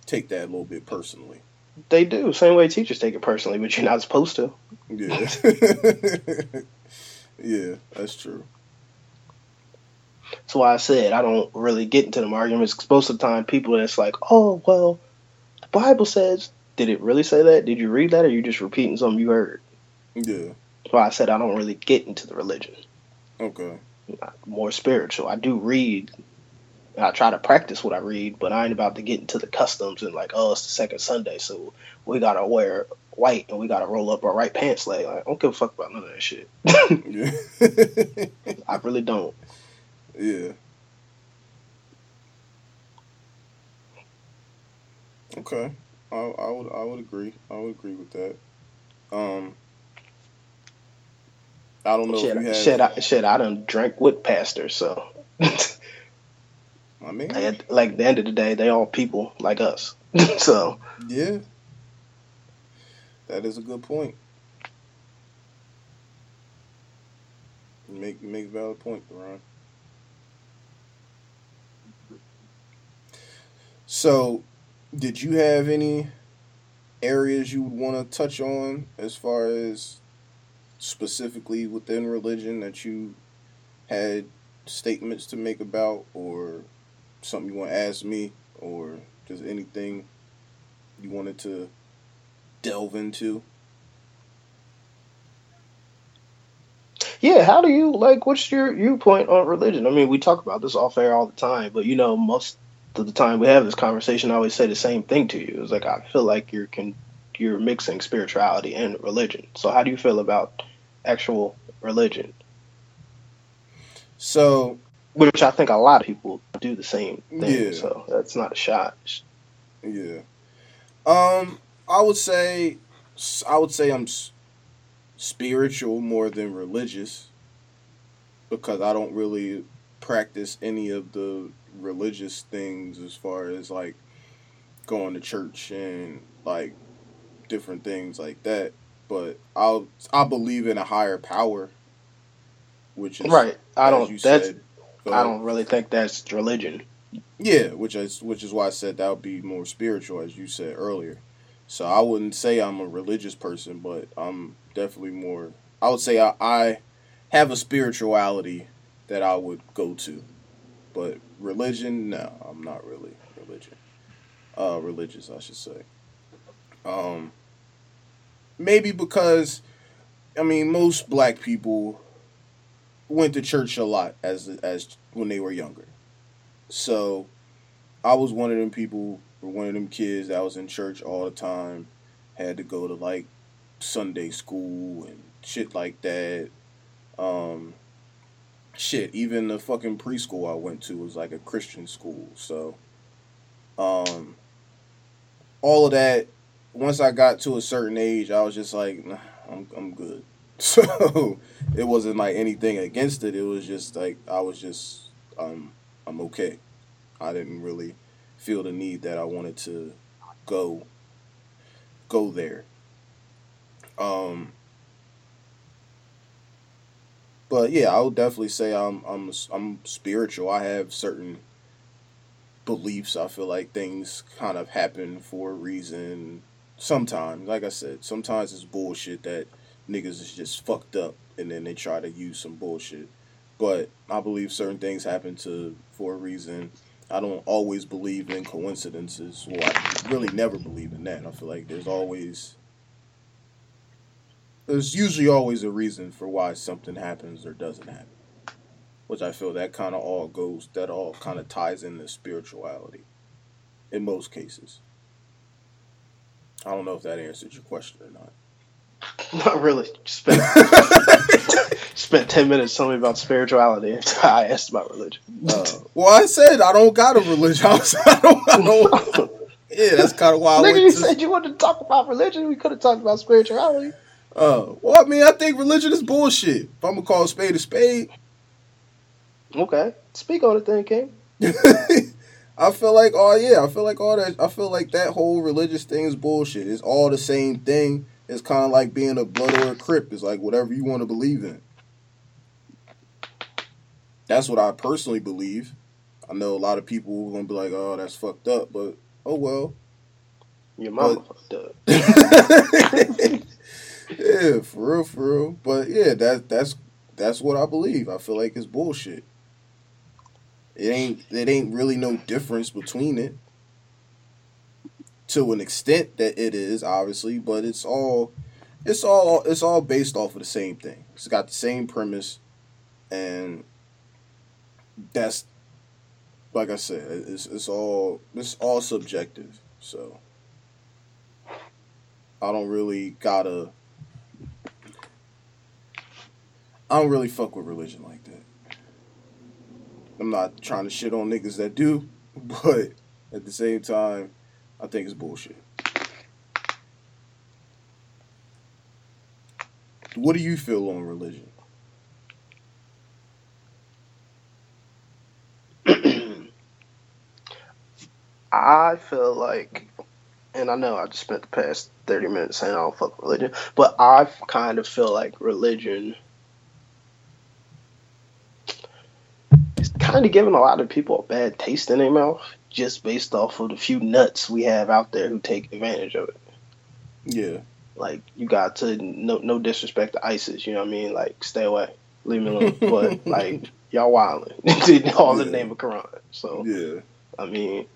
S1: take that a little bit personally.
S2: They do. Same way teachers take it personally, but you're not supposed to.
S1: Yeah. yeah, that's true.
S2: That's why I said I don't really get into them arguments. 'cause most of the time, people that's like, "Oh, well, the Bible says." Did it really say that? Did you read that, or you just repeating something you heard?
S1: Yeah.
S2: That's why I said I don't really get into the religion.
S1: Okay.
S2: I'm more spiritual. I do read. I try to practice what I read, but I ain't about to get into the customs and like, oh, it's the second Sunday, so we gotta wear white and we gotta roll up our right pants leg. Like, I don't give a fuck about none of that shit. I really don't.
S1: yeah. Okay. I, I would I would agree. I would agree with that. Um, I don't know
S2: Shit,
S1: if you have.
S2: shit, I, shit, I done drank with pastors, so
S1: I mean,
S2: at, like at the end of the day, they all people like us. so
S1: yeah, that is a good point. Make make valid point, Ron. So, did you have any areas you would want to touch on as far as specifically within religion that you had statements to make about, or something you want to ask me, or just anything you wanted to delve into?
S2: yeah, how do you like? What's your viewpoint on religion? I mean, we talk about this off air all the time, but you know, most of the time we have this conversation, I always say the same thing to you. It's like I feel like you're can you're mixing spirituality and religion. So how do you feel about actual religion?
S1: So,
S2: Which I think a lot of people do the same thing.
S1: Yeah.
S2: So that's not a shot.
S1: Yeah. Um, I would say, I would say I'm s- spiritual more than religious because I don't really practice any of the religious things as far as like going to church and like different things like that. But I'll I believe in a higher power, which is
S2: Right. I don't.
S1: you
S2: That's.
S1: said,
S2: I don't really think that's religion.
S1: Yeah, which is which is why I said that would be more spiritual, as you said earlier. So I wouldn't say I'm a religious person, but I'm definitely more. I would say I, I have a spirituality that I would go to, but religion, no, I'm not really religion. Uh, religious, I should say. Um, maybe because, I mean, most black people went to church a lot as as when they were younger. So I was one of them people, or one of them kids that was in church all the time, had to go to like Sunday school and shit like that. Um, shit, even the fucking preschool I went to was like a Christian school. So, um, all of that. Once I got to a certain age, I was just like, nah, I'm I'm good. So it wasn't like anything against it. It was just like I was just um I'm okay. I didn't really feel the need that I wanted to go go there. Um but yeah, I would definitely say I'm I'm I'm spiritual. I have certain beliefs. I feel like things kind of happen for a reason. Sometimes, like I said, sometimes it's bullshit that niggas is just fucked up and then they try to use some bullshit. But I believe certain things happen to for a reason. I don't always believe in coincidences. Well, I really never believe in that. I feel like there's always there's usually always a reason for why something happens or doesn't happen. Which I feel that kind of all goes that all kind of ties into spirituality in most cases. I don't know if that answered your question or not.
S2: Not really. Spent spent ten minutes telling me about spirituality I asked about religion.
S1: Uh, well, I said I don't got a religion. I, was, I don't. I don't yeah, that's kind of why
S2: Nigga, you
S1: to.
S2: said you wanted to talk about religion. We could have talked about spirituality.
S1: Uh, well, I mean, I think religion is bullshit. If I'm gonna call a spade a spade,
S2: Okay, speak on it then, King.
S1: I feel like, oh yeah, I feel like all that. I feel like that whole religious thing is bullshit. It's all the same thing. It's kind of like being a blood or a crip. It's like whatever you want to believe in. That's what I personally believe. I know a lot of people are gonna be like, "Oh, that's fucked up," but oh well.
S2: Your mama
S1: But-
S2: fucked up.
S1: yeah, for real, for real. But yeah, that that's that's what I believe. I feel like it's bullshit. It ain't it ain't really no difference between it. To an extent that it is, obviously, but it's all it's all it's all based off of the same thing. It's got the same premise and that's like I said, it's it's all it's all subjective. So I don't really gotta I don't really fuck with religion like that. I'm not trying to shit on niggas that do, but at the same time, I think it's bullshit. What do you feel on religion?
S2: I feel like, and I know I just spent the past 30 minutes saying I don't fuck religion, but I kind of feel like religion kind of giving a lot of people a bad taste in their mouth just based off of the few nuts we have out there who take advantage of it.
S1: Yeah.
S2: Like, you got to, no, no disrespect to ISIS, you know what I mean? Like, stay away, leave me alone. but, like, y'all wildin'. All in the name of Quran. So,
S1: Yeah.
S2: I mean,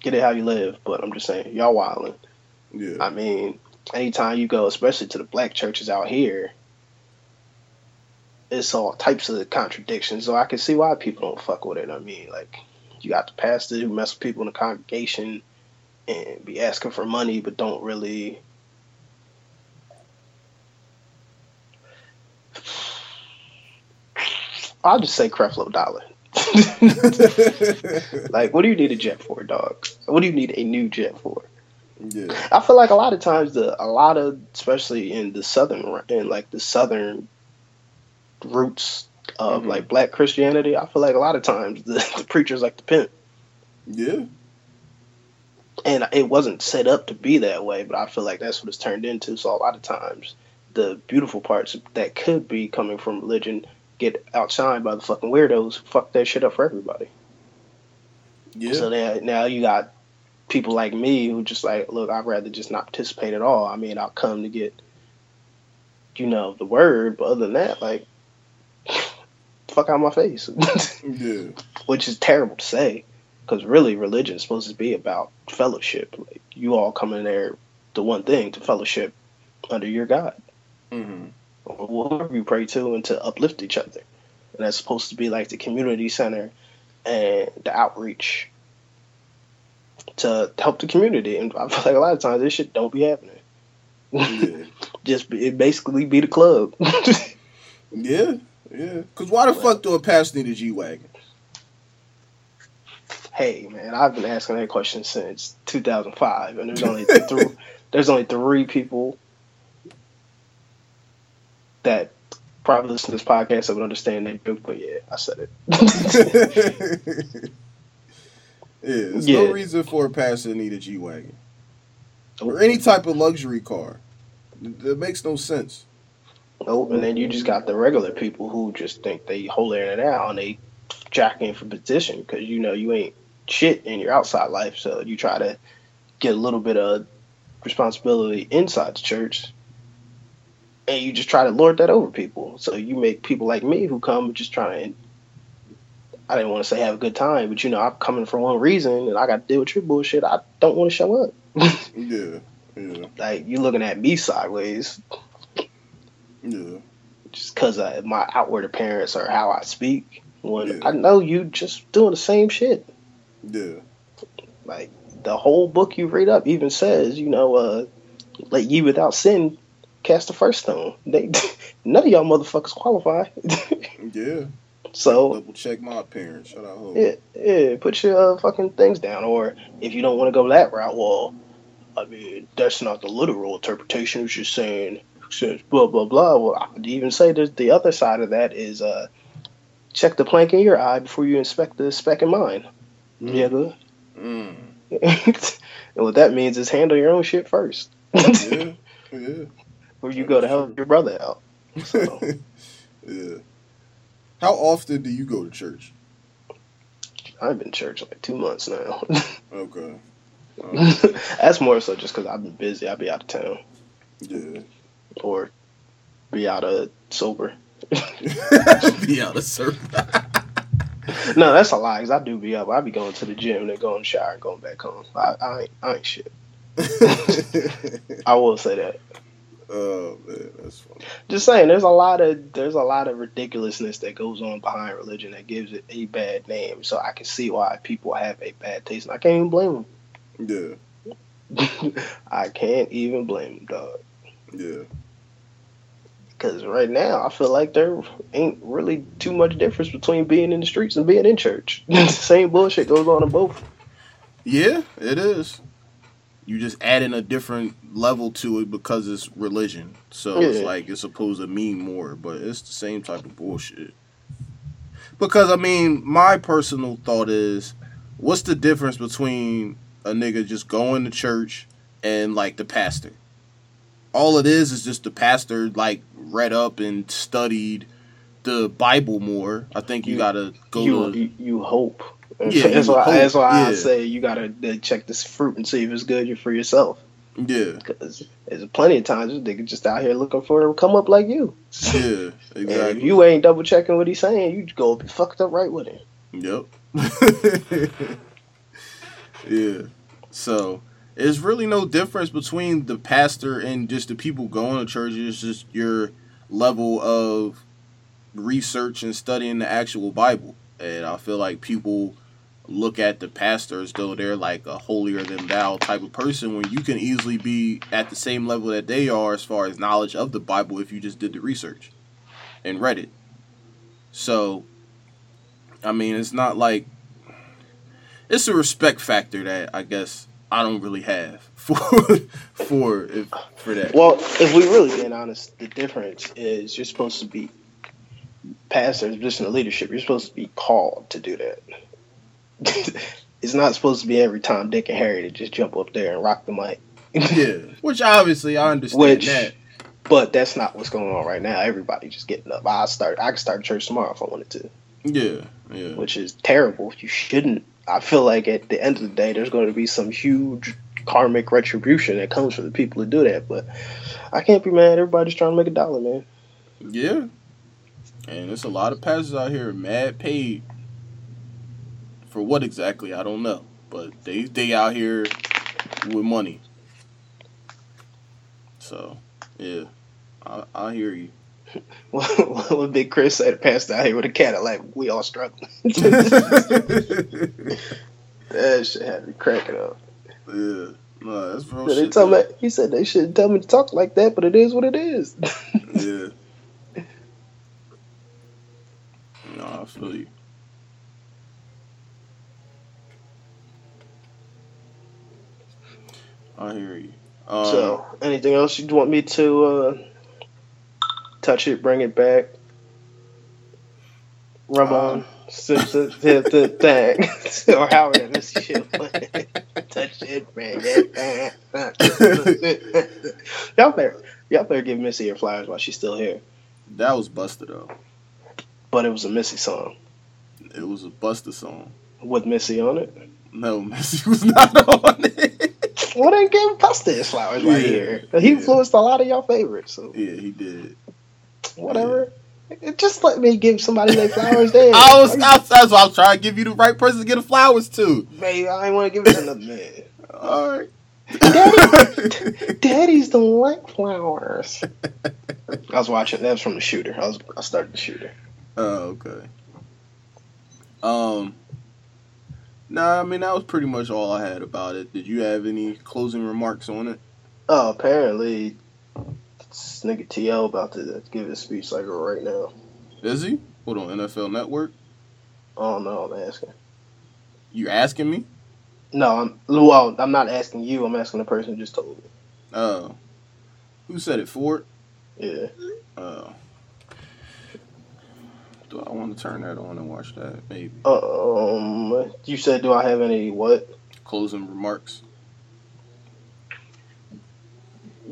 S2: get it how you live, but I'm just saying, y'all wilding.
S1: Yeah.
S2: I mean, anytime you go, especially to the black churches out here, it's all types of contradictions. So I can see why people don't fuck with it. I mean, like, you got the pastor who mess with people in the congregation and be asking for money, but don't really. I'll just say Creflo Dollar. like, what do you need a jet for, dog? What do you need a new jet for?
S1: yeah.
S2: I feel like a lot of times the a lot of especially in the southern in like the southern roots of
S1: Mhm.
S2: like black Christianity, I feel like a lot of times the, the preachers like to pimp.
S1: Yeah.
S2: And it wasn't set up to be that way, but I feel like that's what it's turned into. So a lot of times the beautiful parts that could be coming from religion get outshined by the fucking weirdos who fuck that shit up for everybody.
S1: Yeah.
S2: So now, now you got people like me who just like, look, I'd rather just not participate at all. I mean, I'll come to get, you know, the word, but other than that, like, fuck out my face.
S1: yeah.
S2: Which is terrible to say, because really, religion is supposed to be about fellowship. Like, you all come in there, the one thing, to fellowship under your God,
S1: Mm-hmm.
S2: or whoever you pray to, and to uplift each other. And that's supposed to be like the community center and the outreach to help the community. And I feel like a lot of times this shit don't be happening.
S1: Yeah.
S2: Just be, it basically be the club.
S1: Yeah. Yeah. Cause why the fuck do a pastor need a G wagon?
S2: hey man, I've been asking that question since 2005, and there's only th- there's only three people that probably listen to this podcast that would understand that joke. But yeah, I said it.
S1: yeah. There's
S2: Yeah.
S1: no reason for a pastor to need a G wagon or any type of luxury car. That makes no sense.
S2: Nope. And then you just got the regular people who just think they holier it out and they jacking for position because you know you ain't shit in your outside life, so you try to get a little bit of responsibility inside the church, and you just try to lord that over people. So you make people like me who come just trying. to, I didn't want to say have a good time, but you know I'm coming for one reason, and I got to deal with your bullshit. I don't want to show up.
S1: Yeah. Yeah.
S2: like you're looking at me sideways.
S1: Yeah.
S2: just because of my outward appearance or how I speak. When
S1: Yeah.
S2: I know you just doing the same shit.
S1: Yeah.
S2: Like the whole book you read up even says, you know, uh, let ye without sin cast the first stone. They none of y'all motherfuckers qualify.
S1: Yeah.
S2: so
S1: Double check my appearance. Shut up.
S2: yeah, yeah, put your uh, fucking things down. Or if you don't want to go that route, well, I mean, that's not the literal interpretation. It's just saying, blah blah blah. Well, I would even say that the other side of that is uh, check the plank in your eye before you inspect the speck in mine. Yeah, good.
S1: Mm.
S2: and what that means is handle your own shit first,
S1: Yeah. Yeah.
S2: before you go to help your brother out. So
S1: yeah. How often do you go to church?
S2: I've been church like two months now.
S1: Okay. Okay.
S2: That's more so just because I've been busy. I'll be out of town
S1: Yeah.
S2: Or be out of sober.
S1: Be out of service.
S2: No, that's a lie. Cause I do be up. I be going to the gym and then going to shower and going back home. I, I ain't, I ain't shit. I will say that.
S1: oh man, that's funny.
S2: Just saying, there's a lot of there's a lot of ridiculousness that goes on behind religion that gives it a bad name. So I can see why people have a bad taste, and I can't even blame them. Yeah. I can't even blame them, dog.
S1: Yeah.
S2: Because right now, I feel like there ain't really too much difference between being in the streets and being in church. same bullshit goes on in both.
S1: Yeah, it is. You just adding a different level to it because it's religion. So it's like it's supposed to mean more, but it's the same type of bullshit. Because I mean, my personal thought is, what's the difference between a nigga just going to church and like the pastor? All it is is just the pastor like read up and studied the Bible more. I think you,
S2: You-
S1: gotta go
S2: you,
S1: to
S2: you you hope.
S1: Yeah,
S2: that's why
S1: hope,
S2: that's why I say you gotta uh, check this fruit and see if it's good for yourself.
S1: yeah,
S2: Because there's plenty of times nigga just out here looking for to come up like you.
S1: yeah,
S2: And if
S1: exactly.
S2: you ain't double checking what he's saying, you go be fucked up right with him.
S1: Yep. yeah. So it's really no difference between the pastor and just the people going to church. It's just your level of research and studying the actual Bible. And I feel like people look at the pastor as though they're like a holier than thou type of person when you can easily be at the same level that they are as far as knowledge of the Bible if you just did the research and read it. So I mean, it's not like it's a respect factor that I guess I don't really have for for if, for that.
S2: Well, if we really being honest, the difference is you're supposed to be pastors, just in the leadership. You're supposed to be called to do that. it's not supposed to be every time Dick and Harry to just jump up there and rock the mic.
S1: yeah, which obviously I understand
S2: Which-
S1: that.
S2: But that's not what's going on right now. Everybody just getting up. I start. I can start church tomorrow if I wanted to,
S1: Yeah, yeah,
S2: which is terrible. You shouldn't. I feel like at the end of the day, there's going to be some huge karmic retribution that comes for the people who do that. But I can't be mad. Everybody's trying to make a dollar, man.
S1: yeah. And there's a lot of pastors out here mad paid for what exactly I don't know, but they they out here with money. So yeah, I I hear you.
S2: what what Big Chris said, passed out here with a Cadillac. We all struggling. that shit had me cracking up. Yeah.
S1: No, that's real
S2: they
S1: shit.
S2: tell me, he said they shouldn't tell me to talk like that, but it is what it is.
S1: Yeah. No, I feel you. I hear you. Um,
S2: so, anything else you want me to uh, touch it, bring it back, rub
S1: Uh,
S2: on, sip, sip, thing, or however this shit touch it, bring it back. y'all better, y'all better give Missy her flowers while she's still here.
S1: that was Busta though.
S2: But it was a Missy song
S1: It was a Busta song.
S2: with Missy on it.
S1: No, Missy was not on it.
S2: Well, then give Busta his flowers right
S1: Yeah.
S2: here. He
S1: Yeah.
S2: influenced a lot of y'all favorites, so
S1: yeah, he did.
S2: Whatever. Just let me give somebody their flowers there.
S1: I was, I was, that's why I was trying to give you the right person to get the flowers to.
S2: Baby, I ain't want to give it to another man.
S1: All right.
S2: Daddy, daddies don't like flowers. I was watching. That was from the shooter. I was. I started the shooter.
S1: Oh, okay. Um. Nah, I mean that was pretty much all I had about it. Did you have any closing remarks on it?
S2: Oh, apparently, this nigga TL about to give his speech like right now.
S1: Is he? Hold on, NFL Network.
S2: I don't know. I'm asking.
S1: You asking me?
S2: No, I'm. Well, I'm not asking you. I'm asking the person who just told me.
S1: Oh. Who said it? Ford.
S2: Yeah.
S1: Oh. Do I want to turn that on and watch that? Maybe.
S2: Um. You said, do I have any what?
S1: Closing remarks.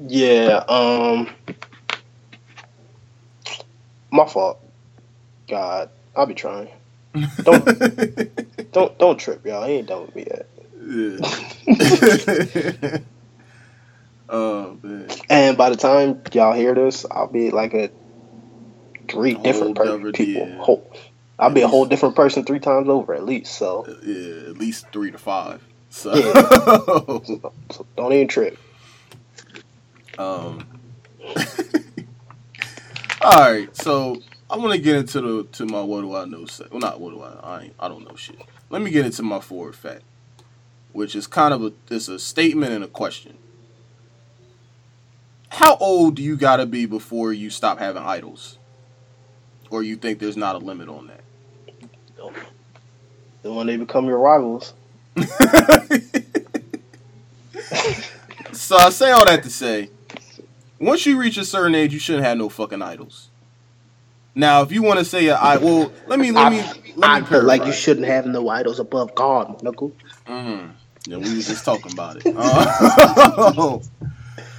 S2: Yeah. Um. My fault. God, I'll be trying. Don't don't don't trip, y'all. He ain't done with me yet.
S1: yeah. oh man.
S2: And by the time y'all hear this, I'll be like a three
S1: Whole
S2: different per- people.
S1: yeah.
S2: Whole, I'll be a whole different person three times over at least. So,
S1: Yeah, at least three to five. So,
S2: so don't even trip.
S1: Um, all right. So I want to get into the to my what do I know? Say, well, not what do I? I I don't know shit. Let me get into my forward fact, which is kind of a it's a statement and a question. How old do you gotta be before you stop having idols, or you think there's not a limit on that?
S2: Then when they become your rivals,
S1: So I say all that to say, once you reach a certain age, you shouldn't have no fucking idols. Now, if you want to say I well, let me let me let
S2: I
S1: me
S2: feel like you shouldn't have no idols above God, knuckle.
S1: Mhm. Yeah, we was just talking about it. Uh,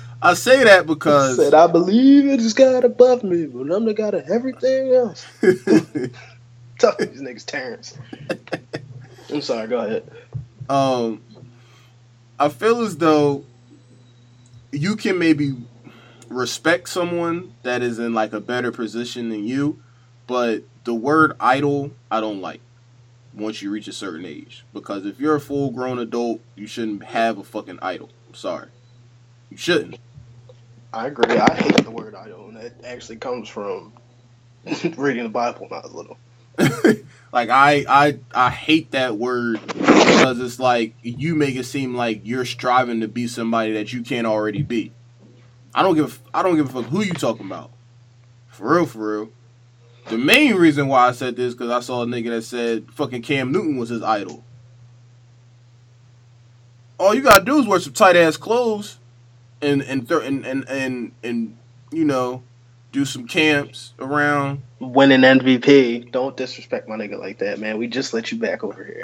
S1: I say that because
S2: Said I believe it is God above me, but I'm the God of everything else. Tell these niggas Terrence. I'm sorry, go ahead.
S1: um, I feel as though you can maybe respect someone that is in like a better position than you, but the word idol I don't like once you reach a certain age because if you're a full grown adult, you shouldn't have a fucking idol. I'm sorry, you shouldn't.
S2: I agree. I hate the word idol, and that actually comes from reading the Bible when I was little.
S1: like I I I hate that word because it's like you make it seem like you're striving to be somebody that you can't already be. I don't give a- I don't give a fuck who you talking about. For real, for real. The main reason why I said this because I saw a nigga that said fucking Cam Newton was his idol. All you gotta do is wear some tight ass clothes, and and th- and and and and you know, do some camps around
S2: Winning MVP. Don't disrespect my nigga like that, man. We just let you back over here.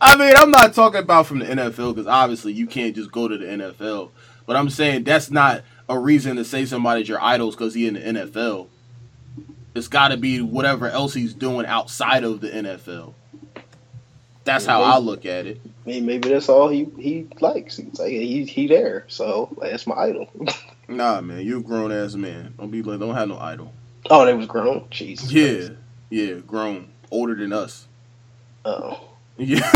S1: I mean, I'm not talking about from the NFL because obviously you can't just go to the NFL. But I'm saying that's not a reason to say somebody's your idols because he in the NFL. It's got to be whatever else he's doing outside of the NFL. That's how I look at it.
S2: Maybe, maybe that's all he he likes. He's like he he there, so like, that's my idol.
S1: Nah, man, you a grown ass man. Don't be like, don't have no idol.
S2: oh, they was grown. Jesus.
S1: Yeah, yeah, grown, older than us.
S2: Oh.
S1: Yeah,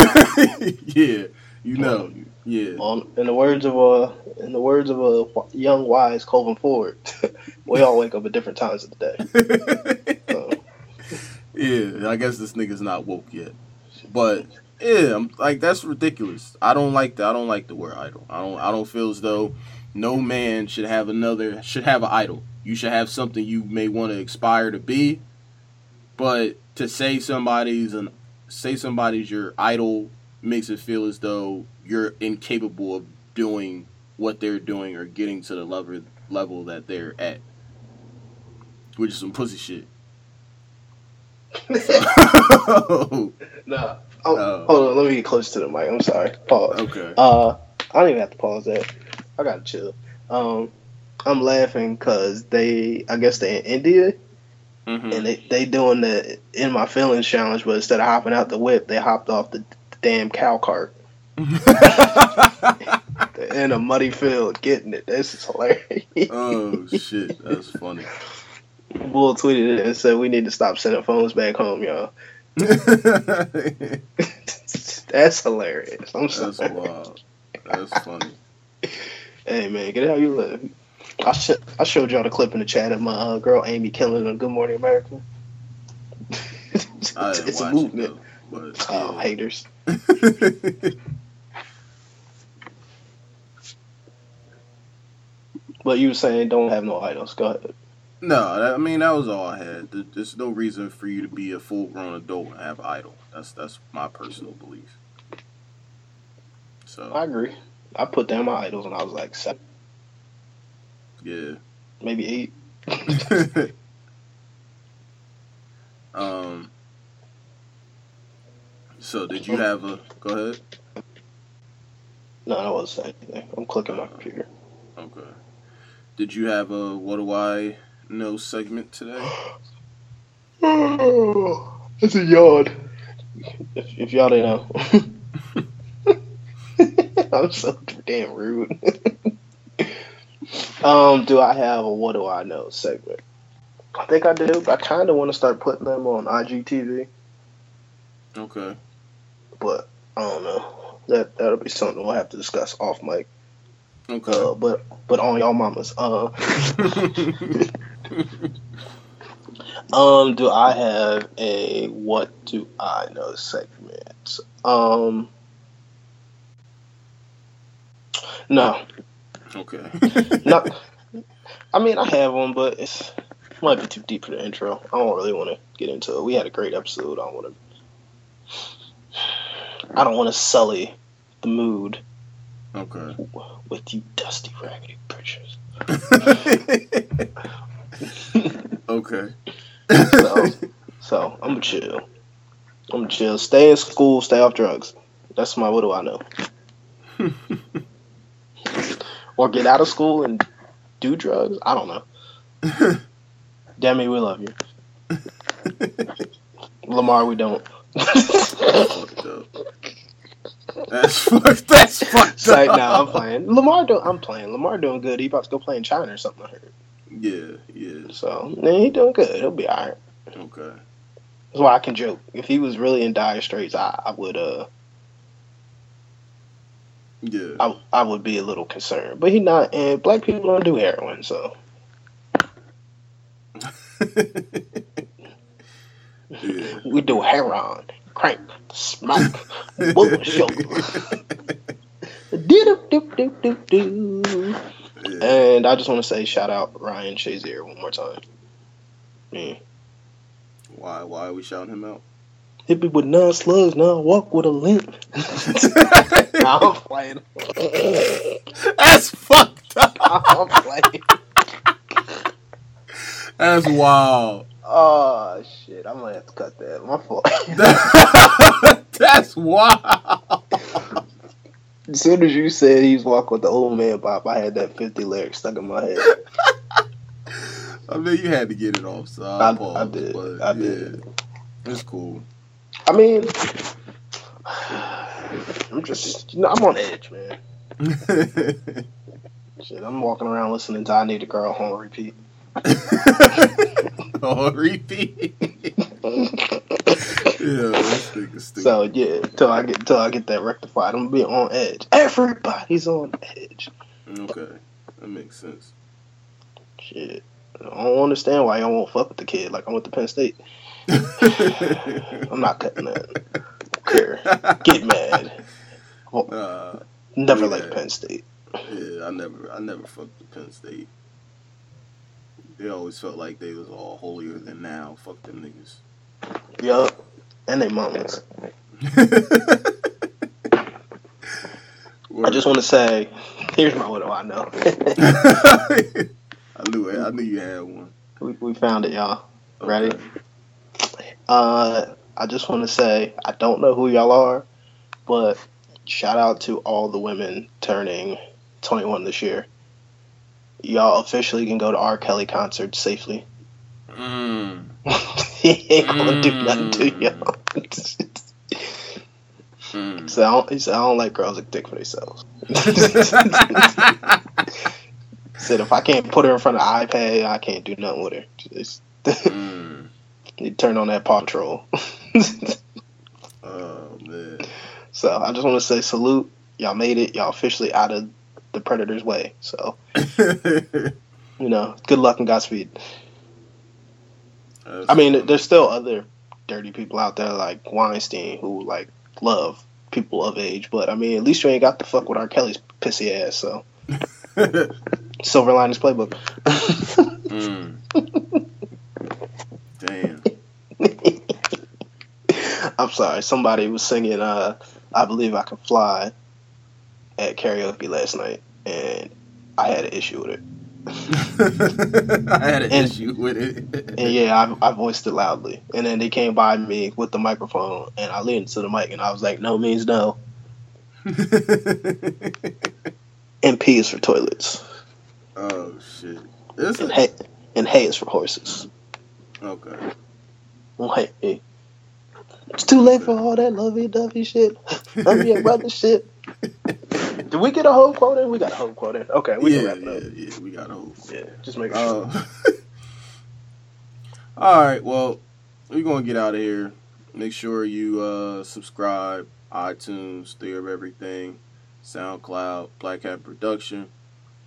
S1: yeah, you know, yeah.
S2: Well, in the words of uh, in the words of a young wise Colvin Ford, we all wake up at different times of the day. So,
S1: Yeah, I guess this nigga's not woke yet. But yeah, I'm like that's ridiculous. I don't like that. I don't like the word idol. I don't I don't feel as though no man should have another should have an idol. You should have something you may want to aspire to be. But to say somebody's an say somebody's your idol makes it feel as though you're incapable of doing what they're doing or getting to the level level that they're at. Which is some pussy shit.
S2: nah. Oh,
S1: Oh.
S2: Hold on, let me get close to the mic. I'm sorry. Pause.
S1: okay.
S2: Uh, I don't even have to pause that. I gotta chill. Um, I'm laughing because they, I guess they're in India
S1: Mhm.
S2: and they they doing the in my feelings challenge, but instead of hopping out the whip, they hopped off the damn cow cart in a muddy field, getting it. This is hilarious.
S1: oh shit, that's funny.
S2: Bull tweeted it and said we need to stop sending phones back home, y'all. That's hilarious. I'm
S1: that's wild. That's funny.
S2: Hey man, get it how you live. I sh- I showed y'all the clip in the chat of my uh, girl Amy killing on Good Morning America. it's a movement.
S1: it though, but
S2: Oh, haters. But you were saying don't have no idols. Go ahead.
S1: no, I mean that was all I had. There's no reason for you to be a full grown adult and have idol. That's that's my personal belief. So
S2: I agree. I put down my idols when I was like seven,
S1: yeah.
S2: maybe eight.
S1: um. So did you have a? Go ahead.
S2: No, I wasn't saying anything. I'm clicking my computer.
S1: Okay. Did you have a what do I know segment today?
S2: oh, it's a yard. If, if y'all didn't know. I'm so damn rude. um, do I have a what do I know segment? I think I do. I kind of want to start putting them on IGTV,
S1: Okay.
S2: But I don't know. That that'll be something we'll have to discuss off mic.
S1: Okay.
S2: Uh, but but on y'all mamas. Uh, um, do I have a what do I know segment? Um, no,
S1: okay.
S2: not. I mean, I have one, but it's might be too deep for the intro. I don't really want to get into it. We had a great episode. I don't want to. I don't want to sully the mood
S1: Okay.
S2: with you dusty raggedy preachers.
S1: okay.
S2: So, so I'm chill. I'm chill. Stay in school. Stay off drugs. That's my what do I know? or get out of school and do drugs. I don't know. Demi, we love you. Lamar, we don't.
S1: That's fucked. That's fucked
S2: like,
S1: up.
S2: nah, I'm playing. Lamar, do, I'm playing. Lamar doing good. He about to go play in China or something. I heard.
S1: Yeah. Yeah.
S2: So, yeah, he doing good. He'll be alright.
S1: Okay.
S2: That's why I can joke. If he was really in dire straits, I, I would uh
S1: Yeah.
S2: I, I would be a little concerned. But he not and black people don't do heroin, so
S1: yeah.
S2: we do heroin, crank, smoke, bullshit. Do-do-do-do-do-do.
S1: yeah.
S2: And I just want to say shout out Ryan Shazier one more time. Yeah.
S1: Why? Why are we shouting him out?
S2: Hit me with nine slugs, now walk with a limp. nah, I'm playing.
S1: That's fucked up.
S2: I'm playing.
S1: That's wild.
S2: Oh shit! I'm gonna have to cut that. My fault.
S1: That's wild.
S2: as soon as you said he's walking with the old man bop, I had that 50 lyric stuck in my head.
S1: I mean, you had to get it off, so
S2: I-
S1: I, paused,
S2: I did.
S1: But
S2: I
S1: yeah,
S2: did.
S1: It's cool.
S2: I mean, I'm just, you know, I'm on edge, man. Shit, I'm walking around listening to "I Need a Girl" on repeat.
S1: oh, repeat. yeah, this nigga stupid.
S2: So yeah, till I get till I get that rectified, I'm gonna be on edge. Everybody's on edge.
S1: Okay, that makes sense.
S2: Shit, I don't understand why y'all won't fuck with the kid like I went to Penn State. I'm not cutting that. Care. Get mad.
S1: Uh,
S2: Never
S1: Yeah.
S2: liked Penn State.
S1: yeah, I never, I never fucked with Penn State. They always felt like they was all holier than now. Fuck them niggas.
S2: Yup. And they mamas. I just want to say, here's my what do I know.
S1: I knew it. I knew you had one.
S2: we, we found it, y'all. Ready? Uh, I just want to say, I don't know who y'all are, but shout out to all the women turning 21 this year. Y'all officially can go to R. Kelly concerts safely.
S1: Mm.
S2: he ain't gonna do nothing to y'all.
S1: Mm.
S2: so I don't, he said, I don't like girls that dick for themselves. said if I can't put her in front of the iPad, I can't do nothing with her. Just,
S1: Mm.
S2: you turn on that Paw Patrol.
S1: Oh man.
S2: so I just want to say salute. Y'all made it. Y'all officially out of the predator's way. So you know, good luck and Godspeed. I mean, there's still other dirty people out there like Weinstein who like love people of age, but I mean, at least you ain't got the fuck with R. Kelly's pissy ass. So silver linings playbook.
S1: mm. Damn.
S2: I'm sorry. Somebody was singing uh, "I Believe I Can Fly" at karaoke last night, and I had an issue with it.
S1: I had an
S2: And-
S1: issue with it.
S2: And yeah, I, I voiced it loudly. And then they came by me with the microphone, and I leaned to the mic, and I was like, "No means no." And P is for toilets,
S1: oh shit. Is
S2: and
S1: it?
S2: hay, and hay is for horses.
S1: Okay.
S2: Hey. It's too late for all that lovey-dovey shit. I'm your brother shit. Did we get a whole quote in? We got a whole quote in. Okay, we
S1: yeah,
S2: can wrap it
S1: yeah,
S2: up.
S1: yeah. We got a whole.
S2: Yeah, just make sure.
S1: Uh, all right. Well, we're gonna get out of here. Make sure you uh, subscribe, iTunes, Theory of Everything, SoundCloud, Black Hat Production.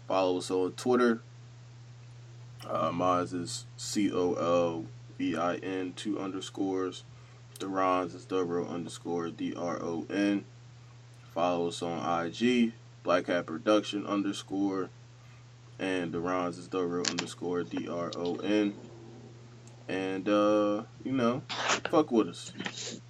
S1: Follow us on Twitter. Uh, mine is C O L V I N two underscores. Duron's is Dobro underscore D R O N. Follow us on IG, Black Hat Production underscore and the Duron's is Dobro underscore D R O N. And uh, you know, fuck with us.